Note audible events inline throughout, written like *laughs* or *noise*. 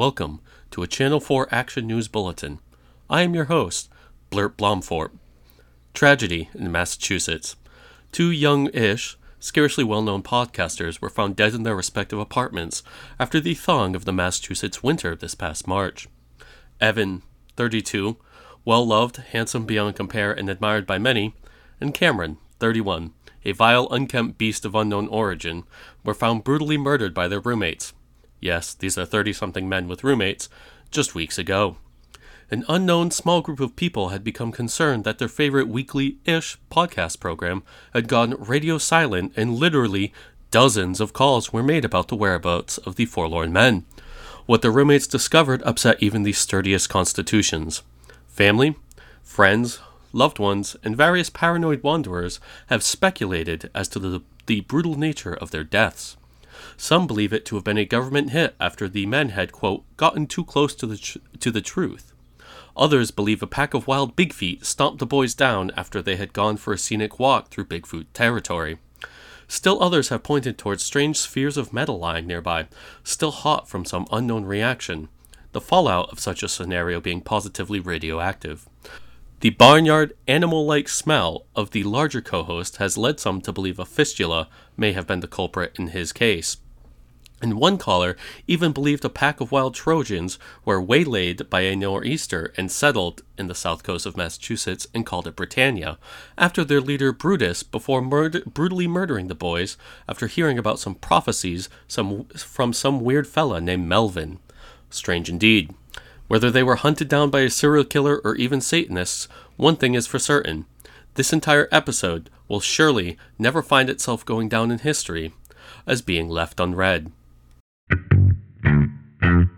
Welcome to a Channel 4 Action News Bulletin. I am your host, Blurt Blomfort. Tragedy in Massachusetts. Two young ish, scarcely well known podcasters were found dead in their respective apartments after the thawing of the Massachusetts winter this past March. Evan, 32, well loved, handsome beyond compare, and admired by many, and Cameron, 31, a vile, unkempt beast of unknown origin, were found brutally murdered by their roommates. Yes, these are 30 something men with roommates, just weeks ago. An unknown small group of people had become concerned that their favorite weekly ish podcast program had gone radio silent, and literally dozens of calls were made about the whereabouts of the forlorn men. What the roommates discovered upset even the sturdiest constitutions. Family, friends, loved ones, and various paranoid wanderers have speculated as to the, the brutal nature of their deaths. Some believe it to have been a government hit after the men had, quote, gotten too close to the, tr- to the truth. Others believe a pack of wild big feet stomped the boys down after they had gone for a scenic walk through Bigfoot territory. Still others have pointed towards strange spheres of metal lying nearby, still hot from some unknown reaction, the fallout of such a scenario being positively radioactive. The barnyard, animal like smell of the larger co host has led some to believe a fistula may have been the culprit in his case. And one caller even believed a pack of wild Trojans were waylaid by a nor'easter and settled in the south coast of Massachusetts and called it Britannia, after their leader Brutus, before murder- brutally murdering the boys after hearing about some prophecies some, from some weird fella named Melvin. Strange indeed. Whether they were hunted down by a serial killer or even Satanists, one thing is for certain this entire episode will surely never find itself going down in history as being left unread. Um,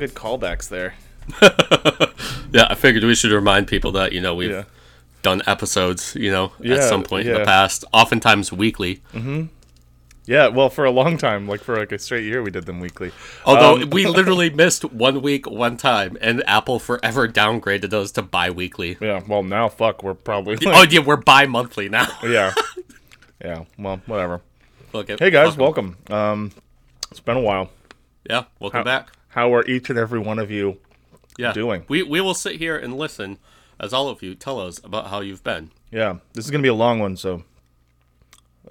good callbacks there. *laughs* Yeah, I figured we should remind people that, you know, we've Yeah. done episodes, you know, Yeah, at some point in the past, oftentimes weekly. Mm-hmm. Yeah, well, for a long time, like for like a straight year, we did them weekly. Although Um, we *laughs* literally missed one week one time, and Apple forever downgraded those to bi weekly. yeah, well, now fuck, we're probably Oh, yeah, we're bi monthly now. yeah, *laughs* yeah. Well, whatever. Look at- Hey guys, 'em. welcome. Um, it's been a while. Yeah, welcome How, back. How are each and every one of you? Yeah. doing? We, we will sit here and listen as all of you tell us about how you've been. Yeah, this is gonna be a long one, so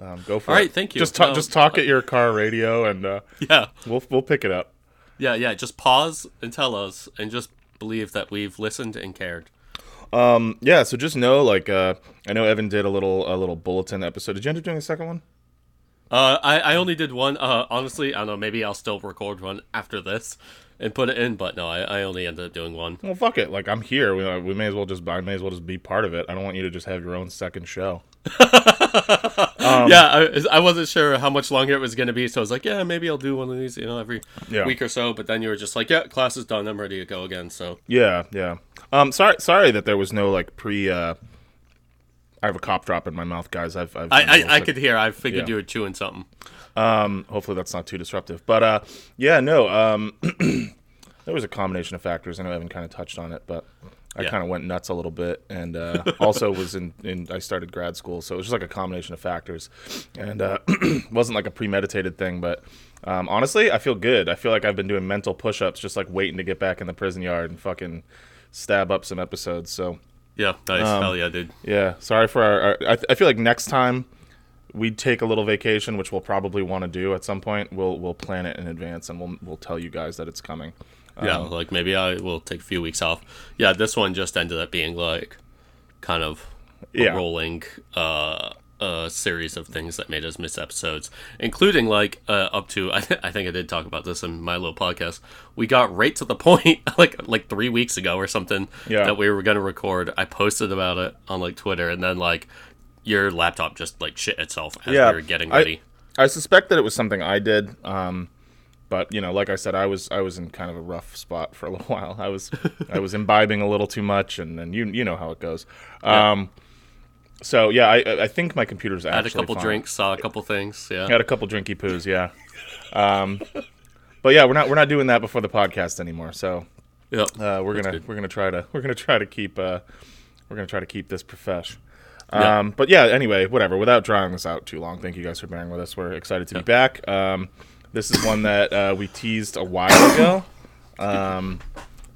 um, go for All it. right, thank you. Just talk, Um, just talk at your car radio, and uh, *laughs* Yeah. we'll we'll pick it up. Yeah, yeah. Just pause and tell us, and just believe that we've listened and cared. Um, Yeah, so just know, like, uh, I know Evan did a little a little bulletin episode. Did you end up doing a second one? Uh, I, I only did one. Uh, honestly, I don't know. Maybe I'll still record one after this and put it in. But no, I, I only ended up doing one. Well, fuck it. Like I'm here. We, uh, we may as well just. I may as well just be part of it. I don't want you to just have your own second show. *laughs* yeah, I, I wasn't sure how much longer it was going to be, so I was like, yeah, maybe I'll do one of these, you know, every Yeah. week or so. But then you were just like, yeah, class is done. I'm ready to go again. So Yeah, yeah. Um, sorry, sorry that there was no like pre. Uh, I have a cop drop in my mouth, guys. I've. I've I, been a little I, I could hear. I figured Yeah. you were chewing something. Um, hopefully that's not too disruptive. But uh, yeah, no. Um, *clears throat* there was a combination of factors. I know Evan kind of touched on it, but I Yeah. kind of went nuts a little bit, and uh, *laughs* also was in, in. I started grad school, so it was just like a combination of factors, and uh, *clears throat* wasn't like a premeditated thing. But um, honestly, I feel good. I feel like I've been doing mental push-ups, just like waiting to get back in the prison yard and fucking stab up some episodes. So Yeah, nice. Um, Hell yeah, dude. yeah, sorry for our. our I, I feel like next time we take a little vacation, which we'll probably want to do at some point. We'll we'll plan it in advance and we'll we'll tell you guys that it's coming. Yeah, Um, like maybe I will take a few weeks off. Yeah, this one just ended up being like kind of Yeah. rolling uh, uh, series of things that made us miss episodes, including like uh, up to I, *laughs* th- I think I did talk about this in my little podcast. We got right to the *laughs* point like like three weeks ago or something Yeah. that we were going to record. I posted about it on like Twitter, and then like your laptop just like shit itself as Yeah, we were getting ready. I suspect that it was something I did. Um, but you know, like I said, I was I was in kind of a rough spot for a little *laughs* while. I was I was imbibing a little too much, and then you you know how it goes. Um, so yeah, I I think my computer's actually Had a couple fine. drinks, saw a couple things. Yeah, Had a couple drinky poos, yeah. Um, but yeah, we're not we're not doing that before the podcast anymore. So yeah. uh, we're gonna good. we're gonna try to we're gonna try to keep uh, we're gonna try to keep this profesh. Yeah. Um, but yeah, anyway, whatever. Without drawing this out too long, thank you guys for bearing with us. We're excited to be back. Um, this is one that uh, we teased a while ago, um,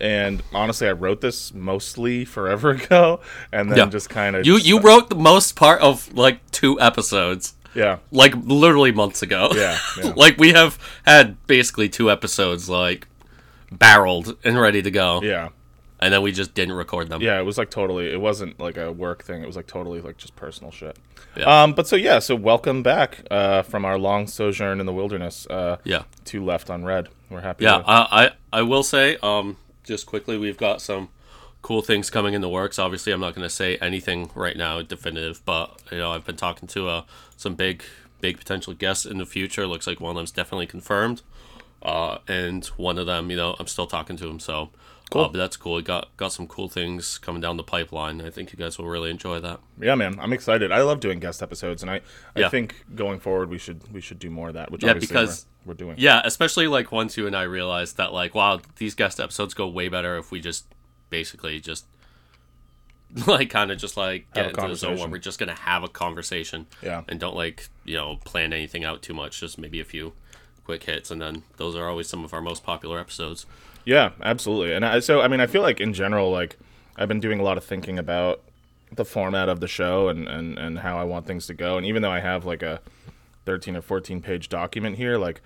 and honestly, I wrote this mostly forever *laughs* ago, and then Yeah. just kind of You you wrote the most part of like two episodes. yeah like literally months ago. Yeah, yeah. *laughs* like we have had basically two episodes like barreled and ready to go, yeah and then we just didn't record them. yeah. It was like totally. It wasn't like a work thing. It was like totally like just personal shit. Yeah. Um, but so yeah, so welcome back uh, from our long sojourn in the wilderness. Uh, yeah, to Left Unread. We're happy. yeah. to- I, I I will say, um, just quickly, we've got some cool things coming in the works. Obviously, I'm not going to say anything right now definitive, but you know, I've been talking to uh, some big big potential guests in the future. Looks like one of them's definitely confirmed. Uh, and one of them, you know, I'm still talking to him, so Cool. Uh, but that's cool. We got got some cool things coming down the pipeline. I think you guys will really enjoy that. yeah, man. I'm excited. I love doing guest episodes, and I, I Yeah. think going forward we should we should do more of that. Which Yeah, obviously because- we're, we're doing. Yeah, especially like once you and I realized that like wow, these guest episodes go way better if we just basically just *laughs* like kind of just like get into the zone where we're just gonna have a conversation. Yeah. And don't like you know plan anything out too much. Just maybe a few quick hits, and then those are always some of our most popular episodes. Yeah, absolutely. And I, so, I mean, I feel like in general, like I've been doing a lot of thinking about the format of the show and, and, and how I want things to go. And even though I have like a 13 or 14 page document here, like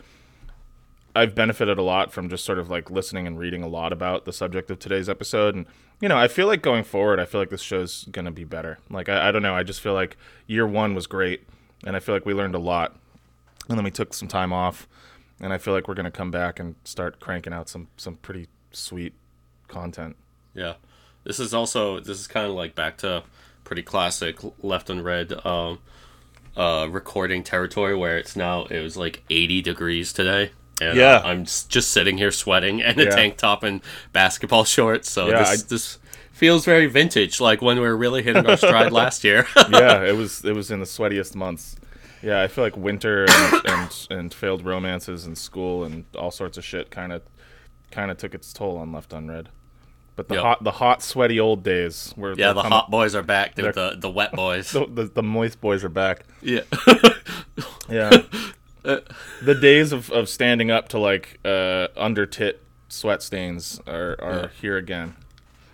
I've benefited a lot from just sort of like listening and reading a lot about the subject of today's episode. And, you know, I feel like going forward, I feel like this show's going to be better. Like, I, I don't know. I just feel like year one was great. And I feel like we learned a lot. And then we took some time off and I feel like we're gonna come back and start cranking out some some pretty sweet content. Yeah. This is also this is kind of like back to pretty classic Left Unread um, uh, recording territory where it's now it was like 80 degrees today. And uh, Yeah. I'm just sitting here sweating *laughs* and a Yeah. tank top and basketball shorts. So Yeah, this I- this feels very vintage, like when we were really hitting our stride *laughs* last year. yeah, *laughs* it was it was in the sweatiest months. Yeah, I feel like winter and *coughs* and, and failed romances and school and all sorts of shit kind of kind of took its toll on Left Unread. But the Yep. hot the hot sweaty old days where yeah, the hot boys are back, dude. The the wet *laughs* boys. the, the, the moist boys are back. yeah. *laughs* Yeah. *laughs* the days of, of standing up to like uh, under tit sweat stains are, are here again.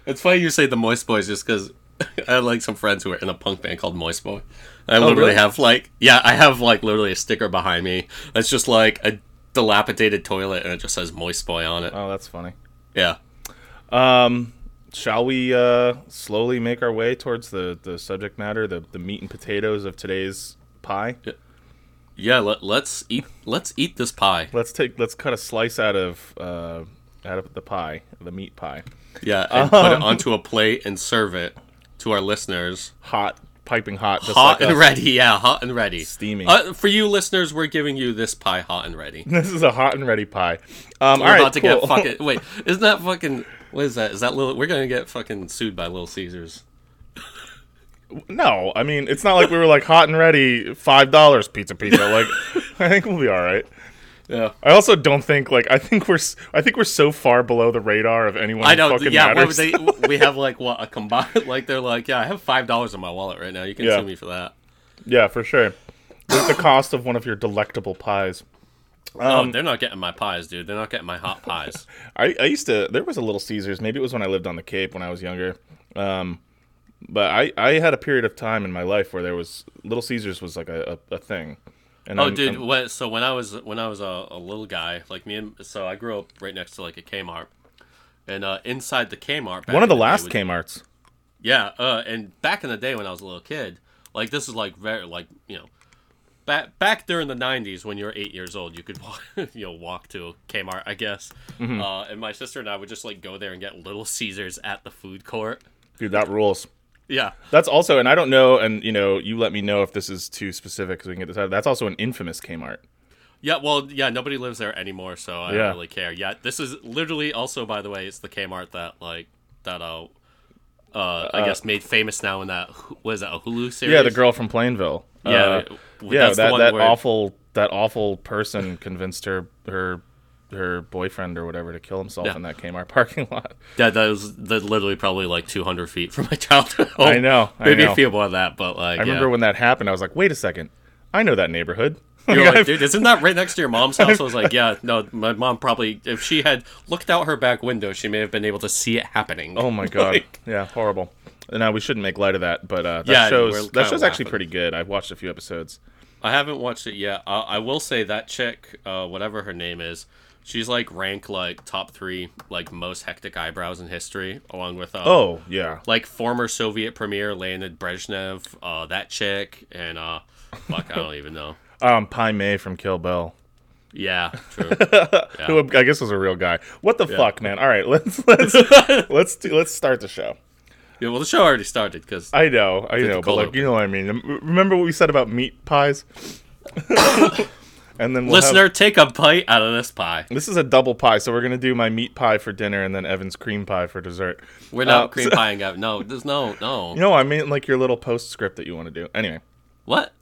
It's funny you say the Moist Boys just because *laughs* I had like some friends who are in a punk band called Moist Boy. I literally Oh, really? have like yeah, I have like literally a sticker behind me that's just like a dilapidated toilet and it just says Moist Boy on it. Oh, that's funny. Yeah. Um, shall we uh, slowly make our way towards the, the subject matter, the, the meat and potatoes of today's pie? Yeah, let, let's eat let's eat this pie. Let's take let's cut a slice out of uh, out of the pie, the meat pie. Yeah, and put it Um. onto a plate and serve it to our listeners. Hot, piping hot, just Hot like and us. ready, yeah, hot and ready. steaming. Uh, for you listeners, we're giving you this pie hot and ready. *laughs* This is a hot and ready pie. Um, We're all right, about to get cool. fucking. Wait, isn't that fucking? What is that? Is that little? We're gonna get fucking sued by Little Caesars. *laughs* No, I mean it's not like we were like hot and ready, five dollars pizza pizza. Like, *laughs* I think we'll be all right. Yeah. I also don't think like I think we're I think we're so far below the radar of anyone. I know. Yeah, they? *laughs* We have like what a combined. *laughs* Like they're like, yeah, I have five dollars in my wallet right now. You can Yeah. sue me for that. yeah, for sure. The cost of one of your delectable pies. Um, oh, they're not getting my pies, dude. They're not getting my hot pies. *laughs* I, I used to. There was a Little Caesars. Maybe it was when I lived on the Cape when I was younger. Um, but I, I had a period of time in my life where there was Little Caesars was like a, a, a thing. And oh, I'm- dude. I'm- When, so when I was when I was a, a little guy, like me and so I grew up right next to like a Kmart, and uh, inside the Kmart, back one of the day last would- Kmart's. Yeah, uh, and back in the day when I was a little kid, like this is like very like you know, back back during the '90s when you were eight years old, you could walk, *laughs* you know walk to Kmart, I guess. Mm-hmm. Uh, and my sister and I would just like go there and get Little Caesars at the food court. Dude, that rules. Yeah, That's also, and I don't know, and you know, you let me know if this is too specific because we can get this out. That's also an infamous Kmart. yeah. Well, yeah, nobody lives there anymore, so I Yeah. don't really care. Yeah, this is literally also, by the way, it's the Kmart that like that uh. Uh, I guess made famous now in that was that a Hulu series? Yeah, the girl from Plainville. Yeah, Uh, yeah, that that where- awful that awful person convinced her her her boyfriend or whatever to kill himself Yeah. in that Kmart *laughs* parking lot. Yeah, that was that literally probably like 200 feet from my *laughs* childhood. home. I know, I Maybe know. a few more than that, but like, I remember when that happened. I was like, wait a second, I know that neighborhood. *laughs* you're Like, dude, isn't that right next to your mom's house? I was like, yeah, no, my mom probably, if she had looked out her back window, she may have been able to see it happening. oh my god, Like, yeah, horrible. No, we shouldn't make light of that, but uh, that Yeah, show's that show's actually pretty good. I've watched a few episodes. I haven't watched it yet. Uh, I will say that chick, uh, whatever her name is, she's like rank like top three like most hectic eyebrows in history, along with uh, Oh yeah, like former Soviet premier Leonid Brezhnev, uh, that chick, and uh, fuck, I don't *laughs* even know. um, Pai Mei from Kill Bill. Yeah, true. *laughs* who I guess was a real guy. What the fuck, man? All right, *laughs* let's let's let's do, let's start the show. Yeah, well, the show already started because I know, I know, but like you know what I mean. Remember what we said about meat pies? *coughs* and then we'll listener, have, take a bite out of this pie. this is a double pie, so we're gonna do my meat pie for dinner and then Evan's cream pie for dessert. We're not Uh, cream so- pieing up. No, there's no, no. *laughs* You know, I mean like your little postscript that you want to do. Anyway, What?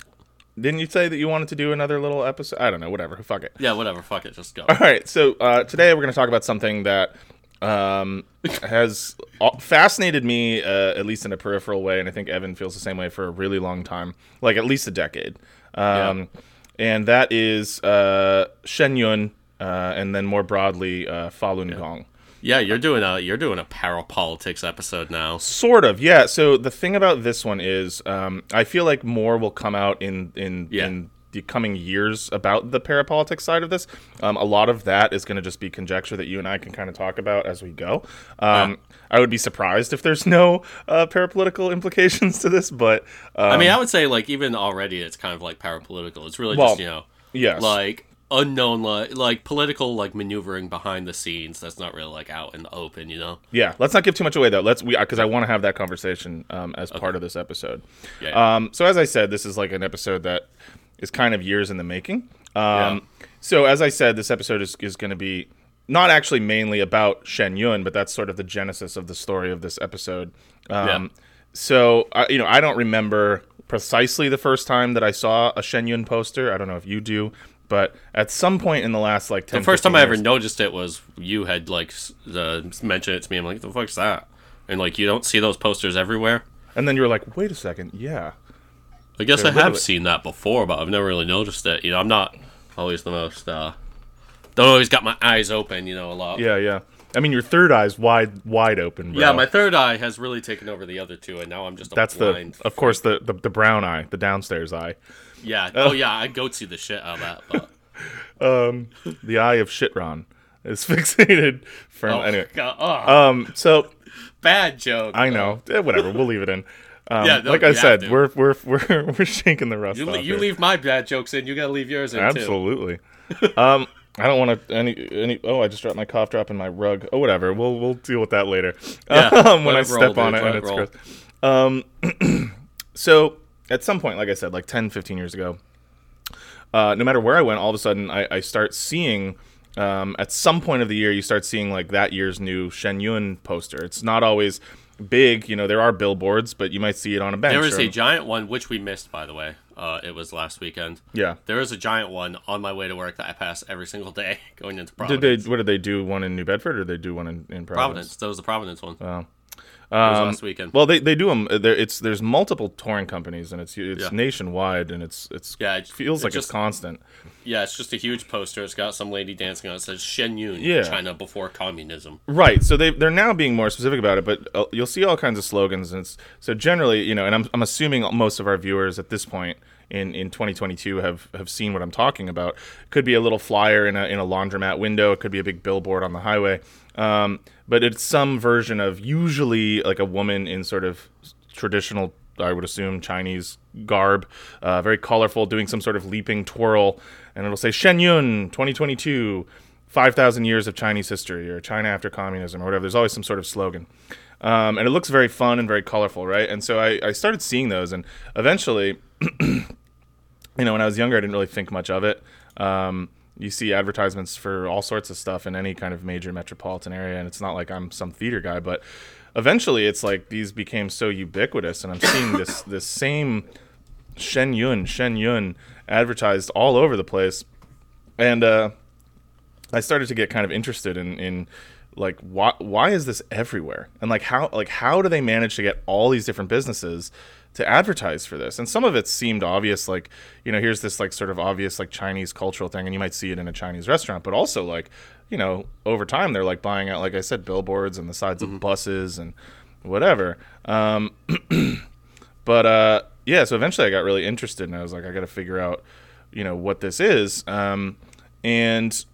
didn't you say that you wanted to do another little episode? I don't know. Whatever. Fuck it. Yeah, whatever. Fuck it. Just go. All right, so uh, today we're going to talk about something that um, has uh, fascinated me, uh, at least in a peripheral way, and I think Evan feels the same way for a really long time, like at least a decade. Um, And that is uh, Shen Yun, uh, and then more broadly, uh, Falun Gong. Yeah, you're doing a you're doing a parapolitics episode now. Sort of, yeah. So the thing about this one is, um, I feel like more will come out in in Yeah. in the coming years about the parapolitics side of this. Um, a lot of that is going to just be conjecture that you and I can kind of talk about as we go. Um, I would be surprised if there's no uh, parapolitical implications to this, but um, I mean, I would say like even already it's kind of like parapolitical. It's really Well, just you know yes, like unknown like like political like maneuvering behind the scenes that's not really like out in the open. You know. yeah. Let's not give too much away though. Let's we because I want to have that conversation um, as part of this episode. Yeah. Um, so as I said, this is like an episode that is kind of years in the making. Um, Yeah. So as I said, this episode is, is going to be not actually mainly about Shen Yun, but that's sort of the genesis of the story of this episode. Um, Yeah. So I you know, I don't remember precisely the first time that I saw a Shen Yun poster. I don't know if you do, but at some point in the last like 10, The first 15 time I ever noticed it was you had like uh, mentioned it to me. I'm like, the fuck's that? And like you don't see those posters everywhere. and then you're like, wait a second, yeah. I guess I have seen that before, but I've never really noticed it. You know, I'm not always the most. uh Don't always got my eyes open. You know, a lot. Yeah, yeah. I mean, your third eye's wide, wide open. Bro. Yeah, my third eye has really taken over the other two, and now I'm just a That's blind. the, of course, the, the the brown eye, the downstairs eye, yeah. *laughs* Oh yeah, I go see the shit out of that. But *laughs* um, the eye of Shitron is *laughs* fixated from oh, anyway. God, oh, Um, so bad joke. I know, eh, whatever. We'll leave it in. Um, Yeah, like I said, to. we're we're we're *laughs* we're shaking the rust You, off you here. leave my bad jokes in. You gotta leave yours in too. Absolutely. um, I don't want to any any. Oh, I just dropped my cough drop in my rug. Oh, whatever. We'll we'll deal with that later. Yeah, *laughs* um, when I step roll, on dude, it and it's roll. gross. Um, *clears throat* so at some point, like I said, like 10, 15 years ago, uh, no matter where I went, all of a sudden I, I start seeing. Um, at some point of the year, you start seeing like that year's new Shen Yun poster. It's not always big, you know. There are billboards, but you might see it on a bench. There is a giant one which we missed, by the way. Uh, it was last weekend. yeah. There is a giant one on my way to work that I pass every single day *laughs* going into Did they? What did they do? One in New Bedford, or did they do one in, in Providence. That was the Providence one. Wow. Um, last weekend. Well, they, they do them. There, it's there's multiple touring companies, and it's it's Yeah. nationwide, and it's it's Yeah, it- feels like just- it's constant. yeah, it's just a huge poster. It's got some lady dancing on it. It says Shen Yun, Yeah. China before communism. Right. So they they're now being more specific about it, but uh, you'll see all kinds of slogans, and it's so generally, you know, and I'm I'm assuming most of our viewers at this point in, in 2022 have, have seen what I'm talking about. Could be a little flyer in a, in a laundromat window. It could be a big billboard on the highway. Um, but it's some version of usually like a woman in sort of traditional, I would assume, Chinese garb, uh, very colorful, doing some sort of leaping twirl. And it'll say Shen Yun 2022, 5,000 years of Chinese history or China after communism or whatever. There's always some sort of slogan. Um, and it looks very fun and very colorful, right? And so I, I started seeing those, and eventually, *clears throat* you know, when I was younger, I didn't really think much of it. Um, you see advertisements for all sorts of stuff in any kind of major metropolitan area, and it's not like I'm some theater guy, but eventually, it's like these became so ubiquitous, and I'm seeing this *coughs* this same Shen Yun Shen Yun advertised all over the place, and uh, I started to get kind of interested in in like why why is this everywhere and like how like how do they manage to get all these different businesses to advertise for this and some of it seemed obvious like you know here's this like sort of obvious like chinese cultural thing and you might see it in a chinese restaurant but also like you know over time they're like buying out like i said billboards and the sides mm-hmm. of buses and whatever um *clears throat* but uh yeah so eventually i got really interested and i was like i gotta figure out you know what this is um and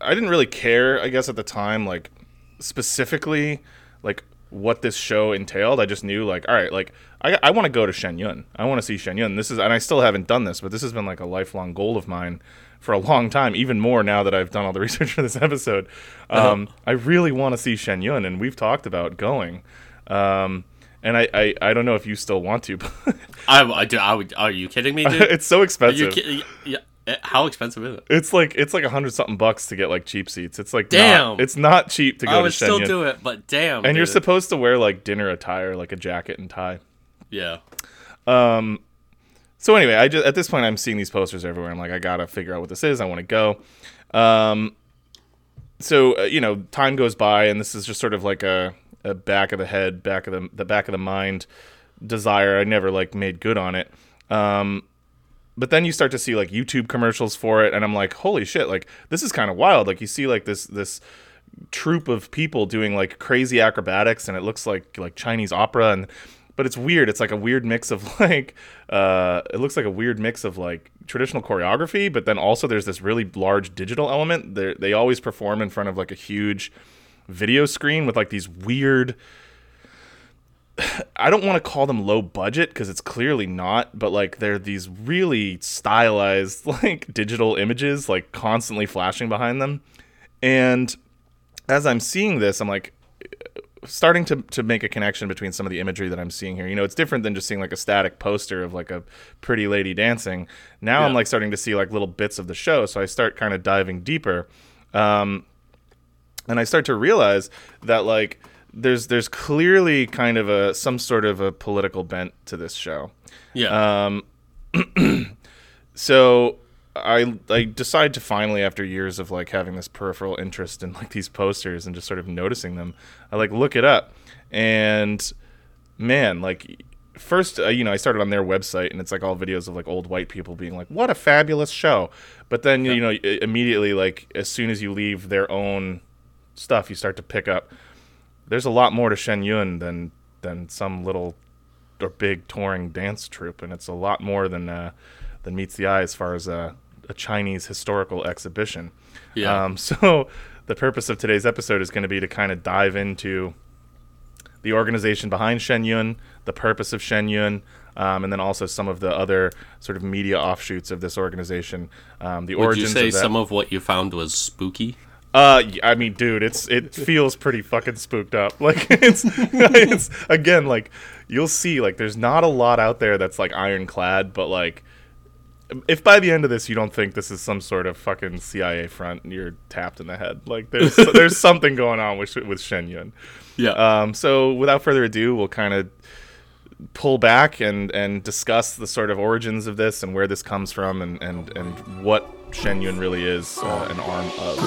I didn't really care, I guess, at the time, like specifically, like what this show entailed. I just knew, like, all right, like I, I want to go to Shenyun. I want to see Shenyun. This is, and I still haven't done this, but this has been like a lifelong goal of mine for a long time. Even more now that I've done all the *laughs* research for this episode. Uh-huh. Um, uh-huh. I really want to see Shenyun, and we've talked about going. Um, and I, I, I don't know if you still want to. *laughs* I, I do. I would. Are you kidding me, dude? *laughs* it's so expensive. Ki- yeah, Eh, how expensive is it? It's like it's like a hundred something bucks to get like cheap seats. It's like damn, not, it's not cheap to go. I would to still do it, but damn. And dude. you're supposed to wear like dinner attire, like a jacket and tie. Yeah. Um. So anyway, I just at this point I'm seeing these posters everywhere. I'm like, I gotta figure out what this is. I want to go. Um. So uh, you know, time goes by, and this is just sort of like a, a back of the head, back of the the back of the mind desire. I never like made good on it. Um but then you start to see like YouTube commercials for it, and I'm like, holy shit! Like this is kind of wild. Like you see like this this troop of people doing like crazy acrobatics, and it looks like like Chinese opera, and but it's weird. It's like a weird mix of *laughs* like uh, it looks like a weird mix of like traditional choreography, but then also there's this really large digital element. They they always perform in front of like a huge video screen with like these weird *sighs* I don't want to call them low budget because it's clearly not, but like they're these really stylized *laughs* like digital images like constantly flashing behind them. And as I'm seeing this, I'm like starting to to make a connection between some of the imagery that I'm seeing here. You know, it's different than just seeing like a static poster of like a pretty lady dancing. Now yeah. I'm like starting to see like little bits of the show, so I start kind of diving deeper. Um and I start to realize that like there's there's clearly kind of a some sort of a political bent to this show. Yeah. Um, *clears throat* so I I decide to finally after years of like having this peripheral interest in like these posters and just sort of noticing them, I like look it up, and man, like first uh, you know I started on their website and it's like all videos of like old white people being like what a fabulous show, but then you know immediately like as soon as you leave their own stuff, you start to pick up. There's a lot more to Shen Yun than than some little or big touring dance troupe, and it's a lot more than uh, than meets the eye as far as a, a Chinese historical exhibition. Yeah. Um, *laughs* so the purpose of today's episode is going to be to kind of dive into the organization behind Shen Yun, the purpose of Shen Yun, um, and then also some of the other sort of media offshoots of this organization. Um, the Would origins. Would you say of some of what you found was spooky? Uh, I mean, dude, it's it *laughs* feels pretty fucking spooked up. *laughs* Like it's it's again like you'll see like there's not a lot out there that's like ironclad, but like if by the end of this you don't think this is some sort of fucking CIA front, you're tapped in the head. Like there's there's *laughs* something going on with with Shen Yun. Yeah. Um. So without further ado, we'll kind of pull back and and discuss the sort of origins of this and where this comes from and and and what Shen Yun really is uh, an arm of.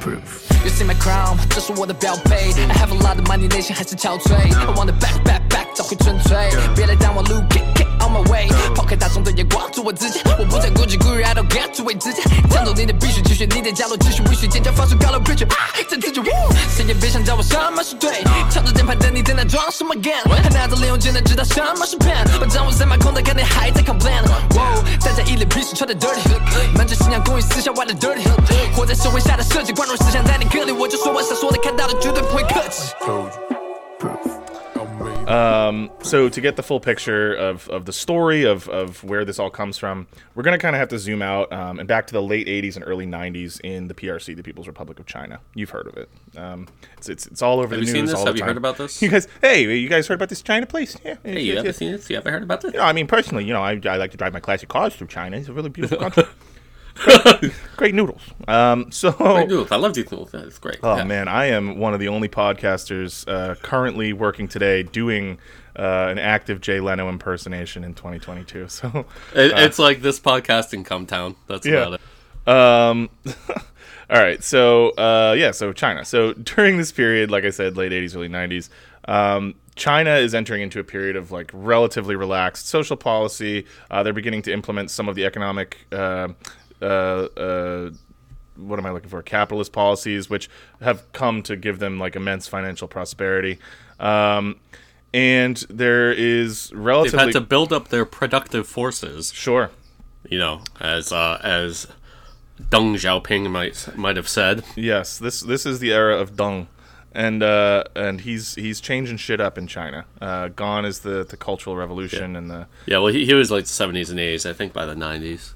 Proof. You see my crown，这是我的标配。I have a lot of money，内心还是憔悴。I wanna back back back，找回纯粹。别来当我 Luke，get get My way。抛开大众的眼光，做我自己，我不再顾及顾虑，I don't get to 为自己。抢走你的必须，继续你的角落，继续必须尖叫，放出高楼 bridge，啊，这听着，谁也别想叫我什么是对。敲着键盘等你在那装什么 game，还拿着零用钱的知道什么是 pen，把账户塞满空的，看你还在 complain。哇，大家一脸鄙视，穿的 dirty，满嘴信仰公益，私下玩的 dirty，活在社会下的设计，灌入思想在你歌里，我就说我想说的，看到的绝对不会客气。Um, so to get the full picture of, of the story of, of where this all comes from, we're going to kind of have to zoom out um, and back to the late 80s and early 90s in the PRC, the People's Republic of China. You've heard of it. Um, it's, it's, it's all over Have the you news seen this? all Have the you time. heard about this? *laughs* You guys, hey, you guys heard about this China place? Yeah. Hey, you ever seen this? You ever heard about this? You know, I mean, personally, you know, I, I like to drive my classic cars through China. It's a really beautiful country. *laughs* *laughs* Great noodles. Um, so Great noodles. I love these noodles. It's great. Oh Yeah. man, I am one of the only podcasters uh, currently working today doing uh, an active Jay Leno impersonation in 2022. So, It, it's like this podcast in Come Town. That's Yeah. about it. um, *laughs* all right. So, uh, yeah. So China. So *laughs* during this period, like I said, late 80s, early 90s, um, China is entering into a period of like relatively relaxed social policy. Uh, they're beginning to implement some of the economic. Uh, uh, uh, what am I looking for? Capitalist policies, which have come to give them like immense financial prosperity. Um, and there is relatively They've had to build up their productive forces, sure. you know, as uh, as Deng Xiaoping might might have said. Yes, this this is the era of Deng, and uh, and he's he's changing shit up in China. Uh, gone is the the cultural revolution and the Yeah, well, he, he was like the 70s and 80s. I think by the 90s.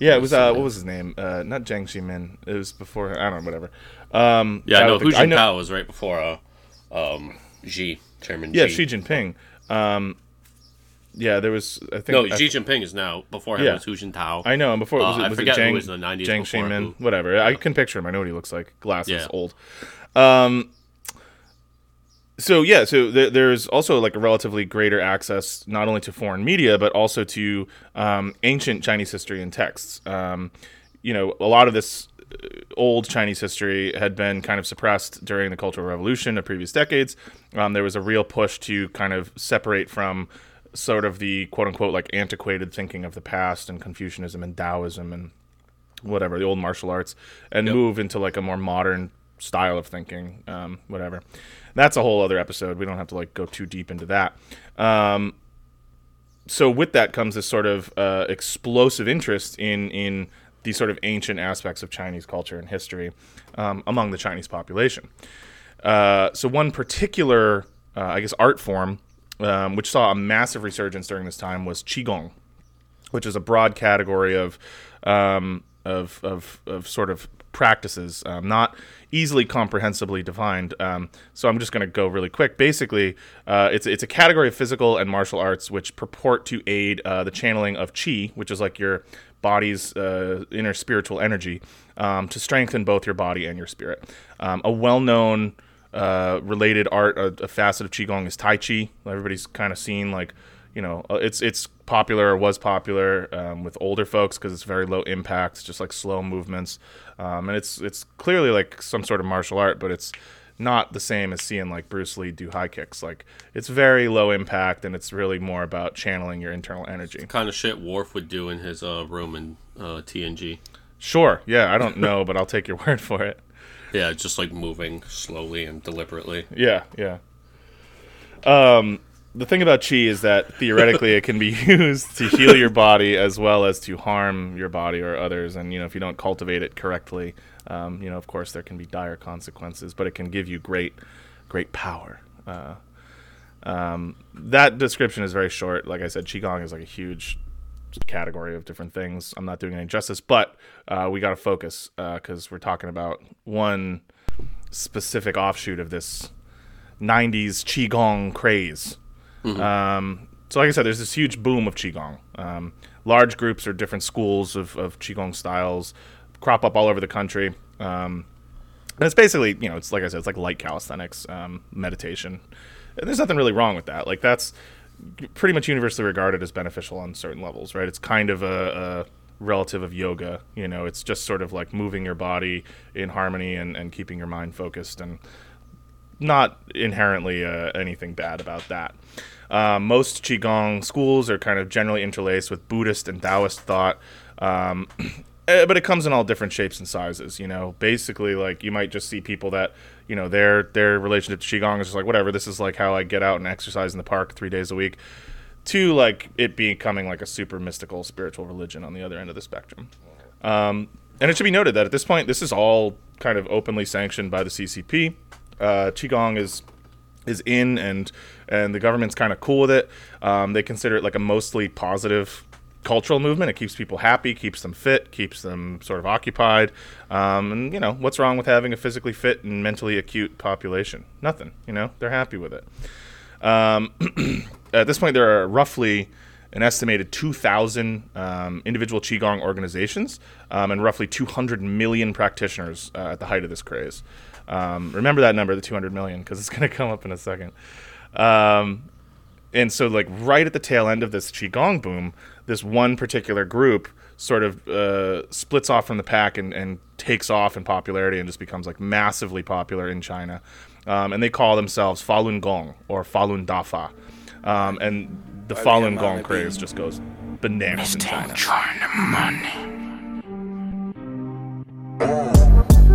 Yeah. It was uh, what was his name? Uh, not Jiang Zemin. It was before. I don't know. Whatever. Um, Yeah, guy no, Hu the- I know- Jintao was right before uh, um, Xi, Chairman Yeah, Xi. Xi Jinping. Um, yeah, there was. I think. no, I, Xi Jinping is now. Before him Yeah. was Hu Jintao. I know. And before it was, Uh, it I was forget it who was in the 90s Jiang Zemin, whatever. I can picture him. I know what he looks like. Glasses, Yeah. old. Um, so yeah, so th- there's also like a relatively greater access not only to foreign media but also to um, ancient Chinese history and texts. Um, you know, a lot of this uh, old Chinese history had been kind of suppressed during the Cultural Revolution of previous decades. Um, there was a real push to kind of separate from sort of the quote unquote like antiquated thinking of the past and Confucianism and Taoism and whatever the old martial arts and move into like a more modern style of thinking um, whatever. That's a whole other episode. We don't have to like go too deep into that. Um, so with that comes this sort of uh, explosive interest in in these sort of ancient aspects of chinese culture and history um, among the chinese population. Uh, so one particular uh, i guess art form um, which saw a massive resurgence during this time was qigong which is a broad category of um, of, of of sort of practices, um, not easily comprehensibly defined. Um, so I'm just going to go really quick. Basically, uh, it's it's a category of physical and martial arts which purport to aid uh, the channeling of qi, which is like your body's uh, inner spiritual energy, um, to strengthen both your body and your spirit. Um, a well-known uh, related art, a, a facet of qigong is tai chi. Everybody's kind of seen like you know, uh, it's it's popular or was popular um, with older folks because it's very low impact, just like slow movements, um, and it's it's clearly like some sort of martial art, but it's not the same as seeing like Bruce Lee do high kicks. Like it's very low impact, and it's really more about channeling your internal energy. kind of shit Worf would do in his uh, room in uh, TNG. Sure, yeah, I don't know, but I'll take your *laughs* word for it. Yeah, just like moving slowly and deliberately. Yeah, yeah. Um, the thing about chi is that theoretically it can be *laughs* used to heal your body as well as to harm your body or others. And you know, if you don't cultivate it correctly, um, you know, of course, there can be dire consequences. But it can give you great, great power. Uh, um, that description is very short. Like I said, qigong is like a huge category of different things. I'm not doing any justice, but uh, we got to focus because we're talking about one specific offshoot of this 90s qigong craze. Um, so, like I said, there's this huge boom of qigong. Um, large groups or different schools of, of qigong styles crop up all over the country. Um, and it's basically, you know, it's like I said, it's like light calisthenics, um, meditation. And there's nothing really wrong with that. Like that's pretty much universally regarded as beneficial on certain levels, right? It's kind of a, a relative of yoga. You know, it's just sort of like moving your body in harmony and, and keeping your mind focused. And not inherently uh, anything bad about that. Um, most qigong schools are kind of generally interlaced with Buddhist and Taoist thought. Um, *clears throat* eh, but it comes in all different shapes and sizes. You know, basically, like you might just see people that you know their their relationship to qigong is just like whatever. This is like how I get out and exercise in the park three days a week. To like it becoming like a super mystical spiritual religion on the other end of the spectrum. Um, and it should be noted that at this point, this is all kind of openly sanctioned by the CCP. Uh, qigong is is in and and the government's kind of cool with it. Um, they consider it like a mostly positive cultural movement. It keeps people happy, keeps them fit, keeps them sort of occupied. Um, and you know, what's wrong with having a physically fit and mentally acute population? Nothing. You know, they're happy with it. Um, *clears throat* at this point, there are roughly an estimated 2,000 um, individual Qigong organizations um, and roughly 200 million practitioners uh, at the height of this craze. Um, remember that number, the 200 million, because it's going to come up in a second. Um, and so, like, right at the tail end of this Qigong boom, this one particular group sort of uh, splits off from the pack and, and takes off in popularity and just becomes, like, massively popular in China. Um, and they call themselves Falun Gong or Falun Dafa. Um, and the Falun Gong craze just goes bananas in China.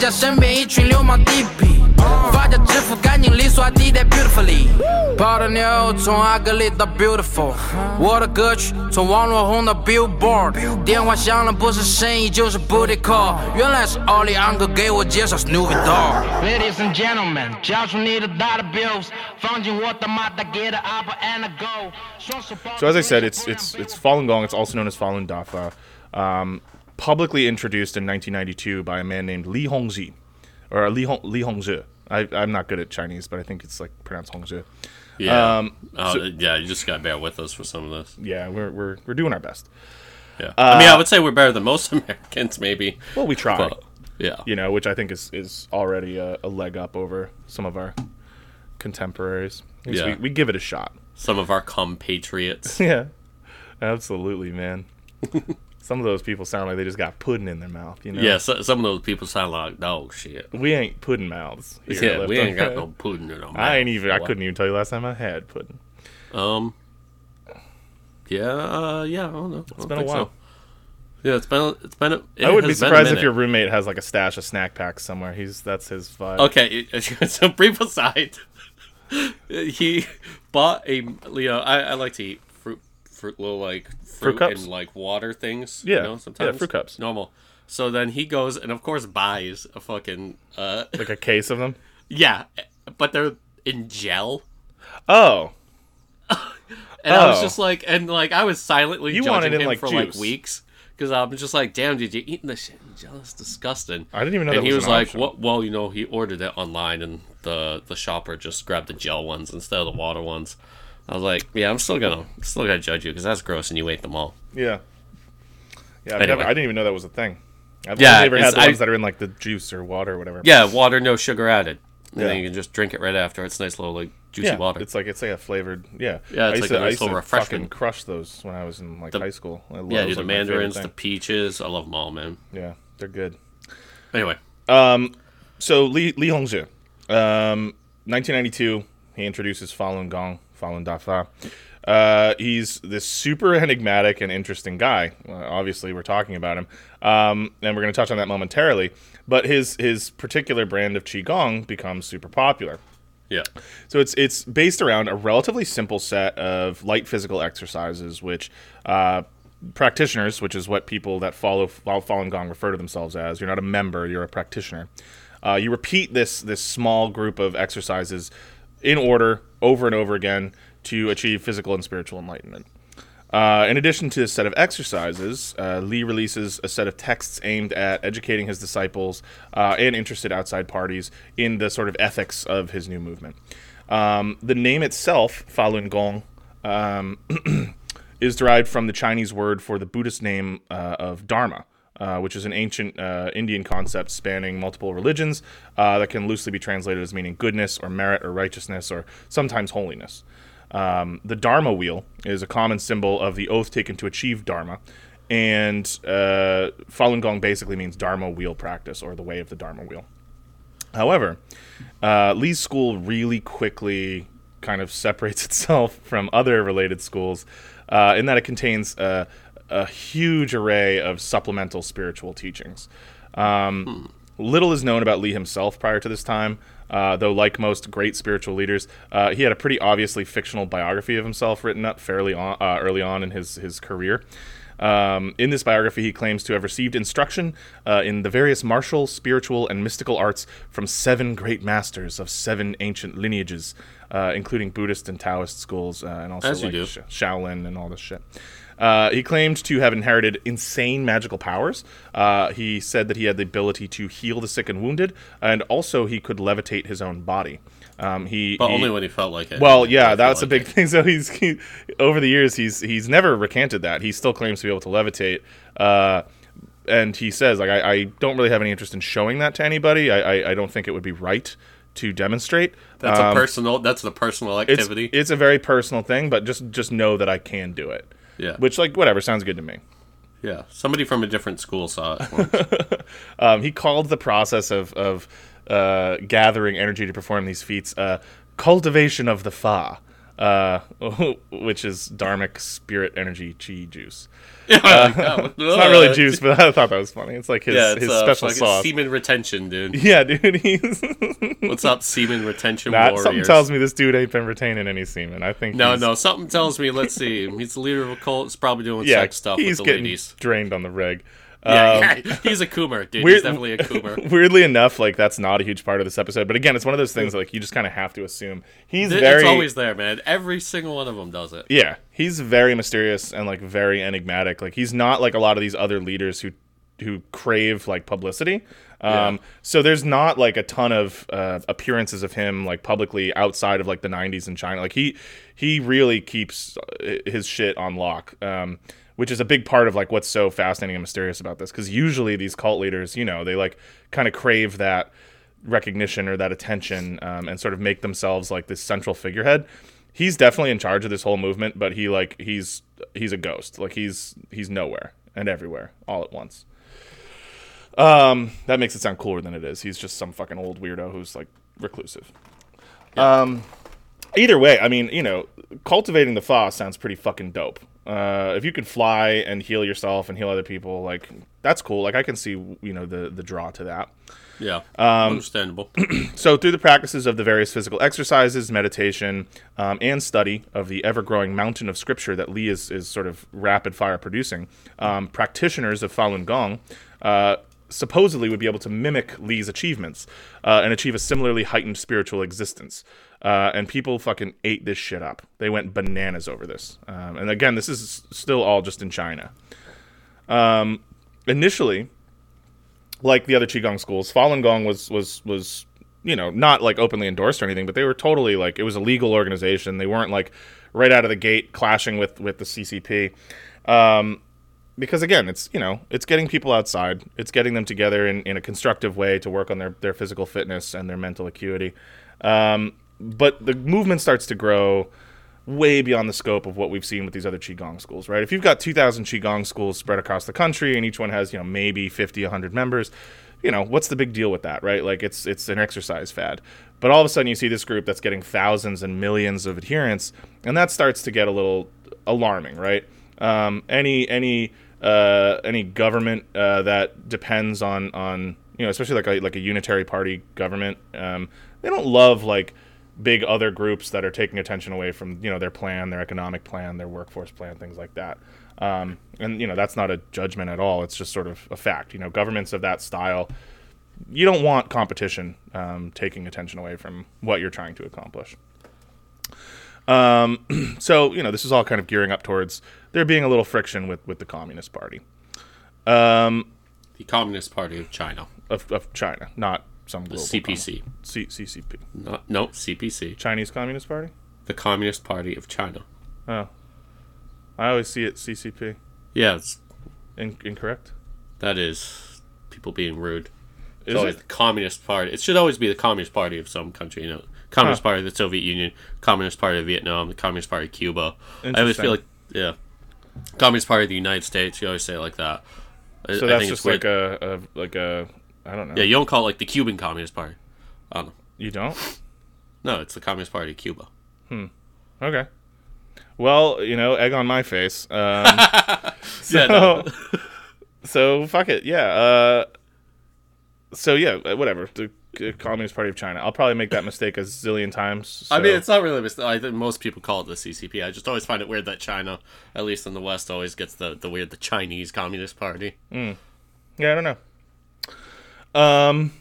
家身边一群流氓地痞。发家致富干净利索，I did that beautifully。跑的牛从阿格里到 beautiful，我的歌曲从网络红到 billboard。电话响了不是生意就是 booty call，原来是奥利昂哥给我介绍 Snoopy Dogg。Ladies and gentlemen，交出你的 dollar bills，放进我的马达，get an apple and a go。 So as I said, it's it's it's Falun Gong. It's also known as Falun Dafa. Um, publicly introduced in 1992 by a man named Li Hongzhi, or Li Hong Li Hongzhi. I, I'm not good at Chinese, but I think it's like pronounced Hongzhi. Yeah. Um, oh, so- yeah. You just got to bear with us for some of this. Yeah, we're we're we're doing our best. Yeah. I mean, I would say we're better than most *laughs* Americans, maybe. Well, we try. But yeah. you know, which I think is is already a, a leg up over some of our contemporaries. Yeah. we, we give it a shot. Some of our compatriots. *laughs* Yeah, absolutely, man. *laughs* some of those people sound like they just got pudding in their mouth. You know. yeah. So, some of those people sound like dog shit. We ain't pudding mouths. here, Yeah. We ain't got no pudding in our mouth. I ain't even. I couldn't even tell you last time I had pudding. Um. Yeah. Uh, yeah. I don't know. It's been a while. Yeah. It's been. It's been. A, it I would be has been a surprised if your roommate has like a stash of snack packs somewhere. He's that's his vibe. Okay, *laughs* so brief aside, *laughs* he bought a know I, I like to eat fruit fruit little like fruit, cups? and like water things. Yeah, you know, yeah, sometimes fruit cups. normal. So then he goes and of course buys a fucking uh Like a case of them. *laughs* yeah, but they're in gel. Oh, *laughs* And I was Oh. just like, and like I was silently You wanted judging him like, for like weeks because I'm just like, damn, did you eat this shit gel. It's disgusting. I didn't even know and that he was was like, option. "Well, well, you know, he ordered it online, and the the shopper just grabbed the gel ones instead of the water ones." I was like, "Yeah, I'm still gonna still gonna judge you because that's gross, and you ate them all." yeah. Yeah, Anyway. never, I didn't even know that was a thing. I've Yeah, only ever had the I- that are in like the juice or water or whatever. Yeah, water, no sugar added, and Yeah. then you can just drink it right after. It's nice little like juicy yeah, water. It's like it's like a flavored. Yeah, Yeah, it's I used like to, a I nice used little to refreshment. fucking crush those when I was in like The- high school. I love yeah, those, dude, the like, my mandarins, the peaches, I love them all, man. yeah, they're good. Anyway, So Li Li Hongzhi, um, 1992, he introduces Falun Gong, Falun Dafa. Uh, he's this super *laughs* enigmatic and interesting guy. Well, obviously, we're talking about him, um, and we're going to touch on that momentarily. But his his particular brand of qigong becomes super popular. yeah, So it's it's based around a relatively simple set of light physical exercises, which uh, practitioners, which is what people that follow Falun Gong refer to themselves as. You're not a member; you're a practitioner. Uh, you repeat this this small group of exercises in order over and over again to achieve physical and spiritual enlightenment. Uh, in addition to this set of exercises, uh, Li releases a set of texts aimed at educating his disciples uh, and interested outside parties in the sort of ethics of his new movement. Um, the name itself, Falun Gong, um, *clears throat* is derived from the Chinese word for the Buddhist name uh, of Dharma, uh, which is an ancient uh, Indian concept spanning multiple religions uh, that can loosely be translated as meaning goodness or merit or righteousness or sometimes holiness. Um, the Dharma wheel is a common symbol of the oath taken to achieve Dharma, and uh, Falun Gong basically means Dharma wheel practice or the way of the Dharma wheel. However, uh, Li's school really quickly kind of separates *laughs* itself from other related schools uh, in that it contains a, a huge array of supplemental spiritual teachings. Um, Little is known about Li himself prior to this time, uh, though, like most great spiritual leaders, uh, he had a pretty obviously fictional biography of himself written up fairly on, uh, early on in his, his career. Um, in this biography, he claims to have received instruction uh, in the various martial, spiritual, and mystical arts from seven great masters of seven ancient lineages, uh, including Buddhist and Taoist schools, uh, and also like. Shaolin and all this shit. Uh, he claimed to have inherited insane magical powers. Uh, he said that he had the ability to heal the sick and wounded, and also he could levitate his own body. Um, he, But he- only when he felt like it. well, yeah, that's a big it. thing. *laughs* So he's he, over the years he's he's never recanted that. He still claims to be able to levitate. Uh, and he says like I, I don't really have any interest in showing that to anybody. I, I, I don't think it would be right to demonstrate. That's Um, a personal. That's the personal it's, activity. it's a very personal thing, but just just know that I can do it. Yeah, Which like whatever sounds good to me. yeah. Somebody from a different school saw it. once. *laughs* Um, he called the process of of uh, gathering energy to perform these feats uh, cultivation of the fa, uh, *laughs* which is dharmic spirit energy chi juice. *laughs* it's *laughs* It's not really juice, but I thought that was funny. It's like his, Yeah, it's his uh, special fucking sauce. semen retention, dude. yeah, dude. He's What's up, semen retention warriors? something tells me this dude ain't been retaining any semen. I think no, he's- no. Something tells me. Let's see. He's the leader of a cult. He's probably doing yeah, sex stuff with the getting ladies. drained on the reg. Yeah, Um, yeah, *laughs* he's a coomer, dude. weird- he's definitely a coomer. *laughs* Weirdly enough, like that's not a huge part of this episode, but again, it's one of those things that, like you just kind of have to assume he's It- very it's always there, man. Every single one of them does it. Yeah, he's very mysterious and like very enigmatic. Like he's not like a lot of these other leaders who who crave like publicity. Um, Yeah. So there's not like a ton of uh, appearances of him like publicly outside of like the 90s in China. Like he he really keeps uh, his shit on lock. Um, which is a big part of like what's so fascinating and mysterious about this because usually these cult leaders you know they like kind of crave that recognition or that attention um, and sort of make themselves like this central figurehead. He's definitely in charge of this whole movement but he like he's he's a ghost. Like he's he's nowhere and everywhere all at once. Um that makes it sound cooler than it is. He's just some fucking old weirdo who's like reclusive. Um either way i mean you know cultivating the fa sounds pretty fucking dope uh if you could fly and heal yourself and heal other people like that's cool like i can see you know the the draw to that Yeah, Um, understandable. *clears throat* so, through the practices of the various physical exercises, meditation, um, and study of the ever growing mountain of scripture that Li is, is sort of rapid fire producing, um, practitioners of Falun Gong uh, supposedly would be able to mimic Li's achievements uh, and achieve a similarly heightened spiritual existence. Uh, and people fucking ate this shit up. They went bananas over this. Um, and again, this is still all just in China. Um, initially, like the other qigong schools, Falun Gong was was was you know not like openly endorsed or anything, but they were totally like it was a legal organization. They weren't like right out of the gate clashing with with the CCP. Um, because again, it's you know it's getting people outside, it's getting them together in, in a constructive way to work on their their physical fitness and their mental acuity. Um, but the movement starts to grow way beyond the scope of what we've seen with these other qigong schools, right? If you've got 2,000 qigong schools spread across the country and each one has, you know, maybe 50, 100 members, you know, what's the big deal with that, right? Like it's it's an exercise fad. But all of a sudden you see this group that's getting thousands and millions of adherents, and that starts to get a little alarming, right? Um, any any uh, any government uh, that depends on on you know, especially like a like a unitary party government, um, they don't love like big other groups that are taking attention away from you know their plan, their economic plan, their workforce plan, things like that. Um, and you know that's not a judgment at all. It's just sort of a fact. You know, governments of that style, you don't want competition um, taking attention away from what you're trying to accomplish. Um, *clears throat* so you know this is all kind of gearing up towards there being a little friction with with the Communist Party um, the Communist Party of China, of, of China, not some the global CPC. com- C- CCP, Not, no, CPC. Chinese Communist Party. The Communist Party of China. Oh, I always see it CCP. Yeah, it's In- incorrect. That is people being rude. It's Is always it? the Communist Party. It should always be the Communist Party of some country. You know, Communist Huh. Party of the Soviet Union, Communist Party of Vietnam, the Communist Party of Cuba. I always feel like, yeah, Communist Party of the United States. You always say it like that. I- So I that's think just it's like a, a like a I don't know. yeah. You don't call it like the Cuban Communist Party. I don't know. You don't? No, it's the Communist Party of Cuba. Hmm. Okay. Well, you know, egg on my face. Um, Yeah, so, no. so fuck it. Yeah. Uh, so yeah, whatever. The Communist Party of China. I'll probably make that mistake a zillion times. I mean, it's not really. a mistake. I think most people call it the CCP. I just always find it weird that China, at least in the West, always gets the the weird the Chinese Communist Party. yeah, I don't know. Um.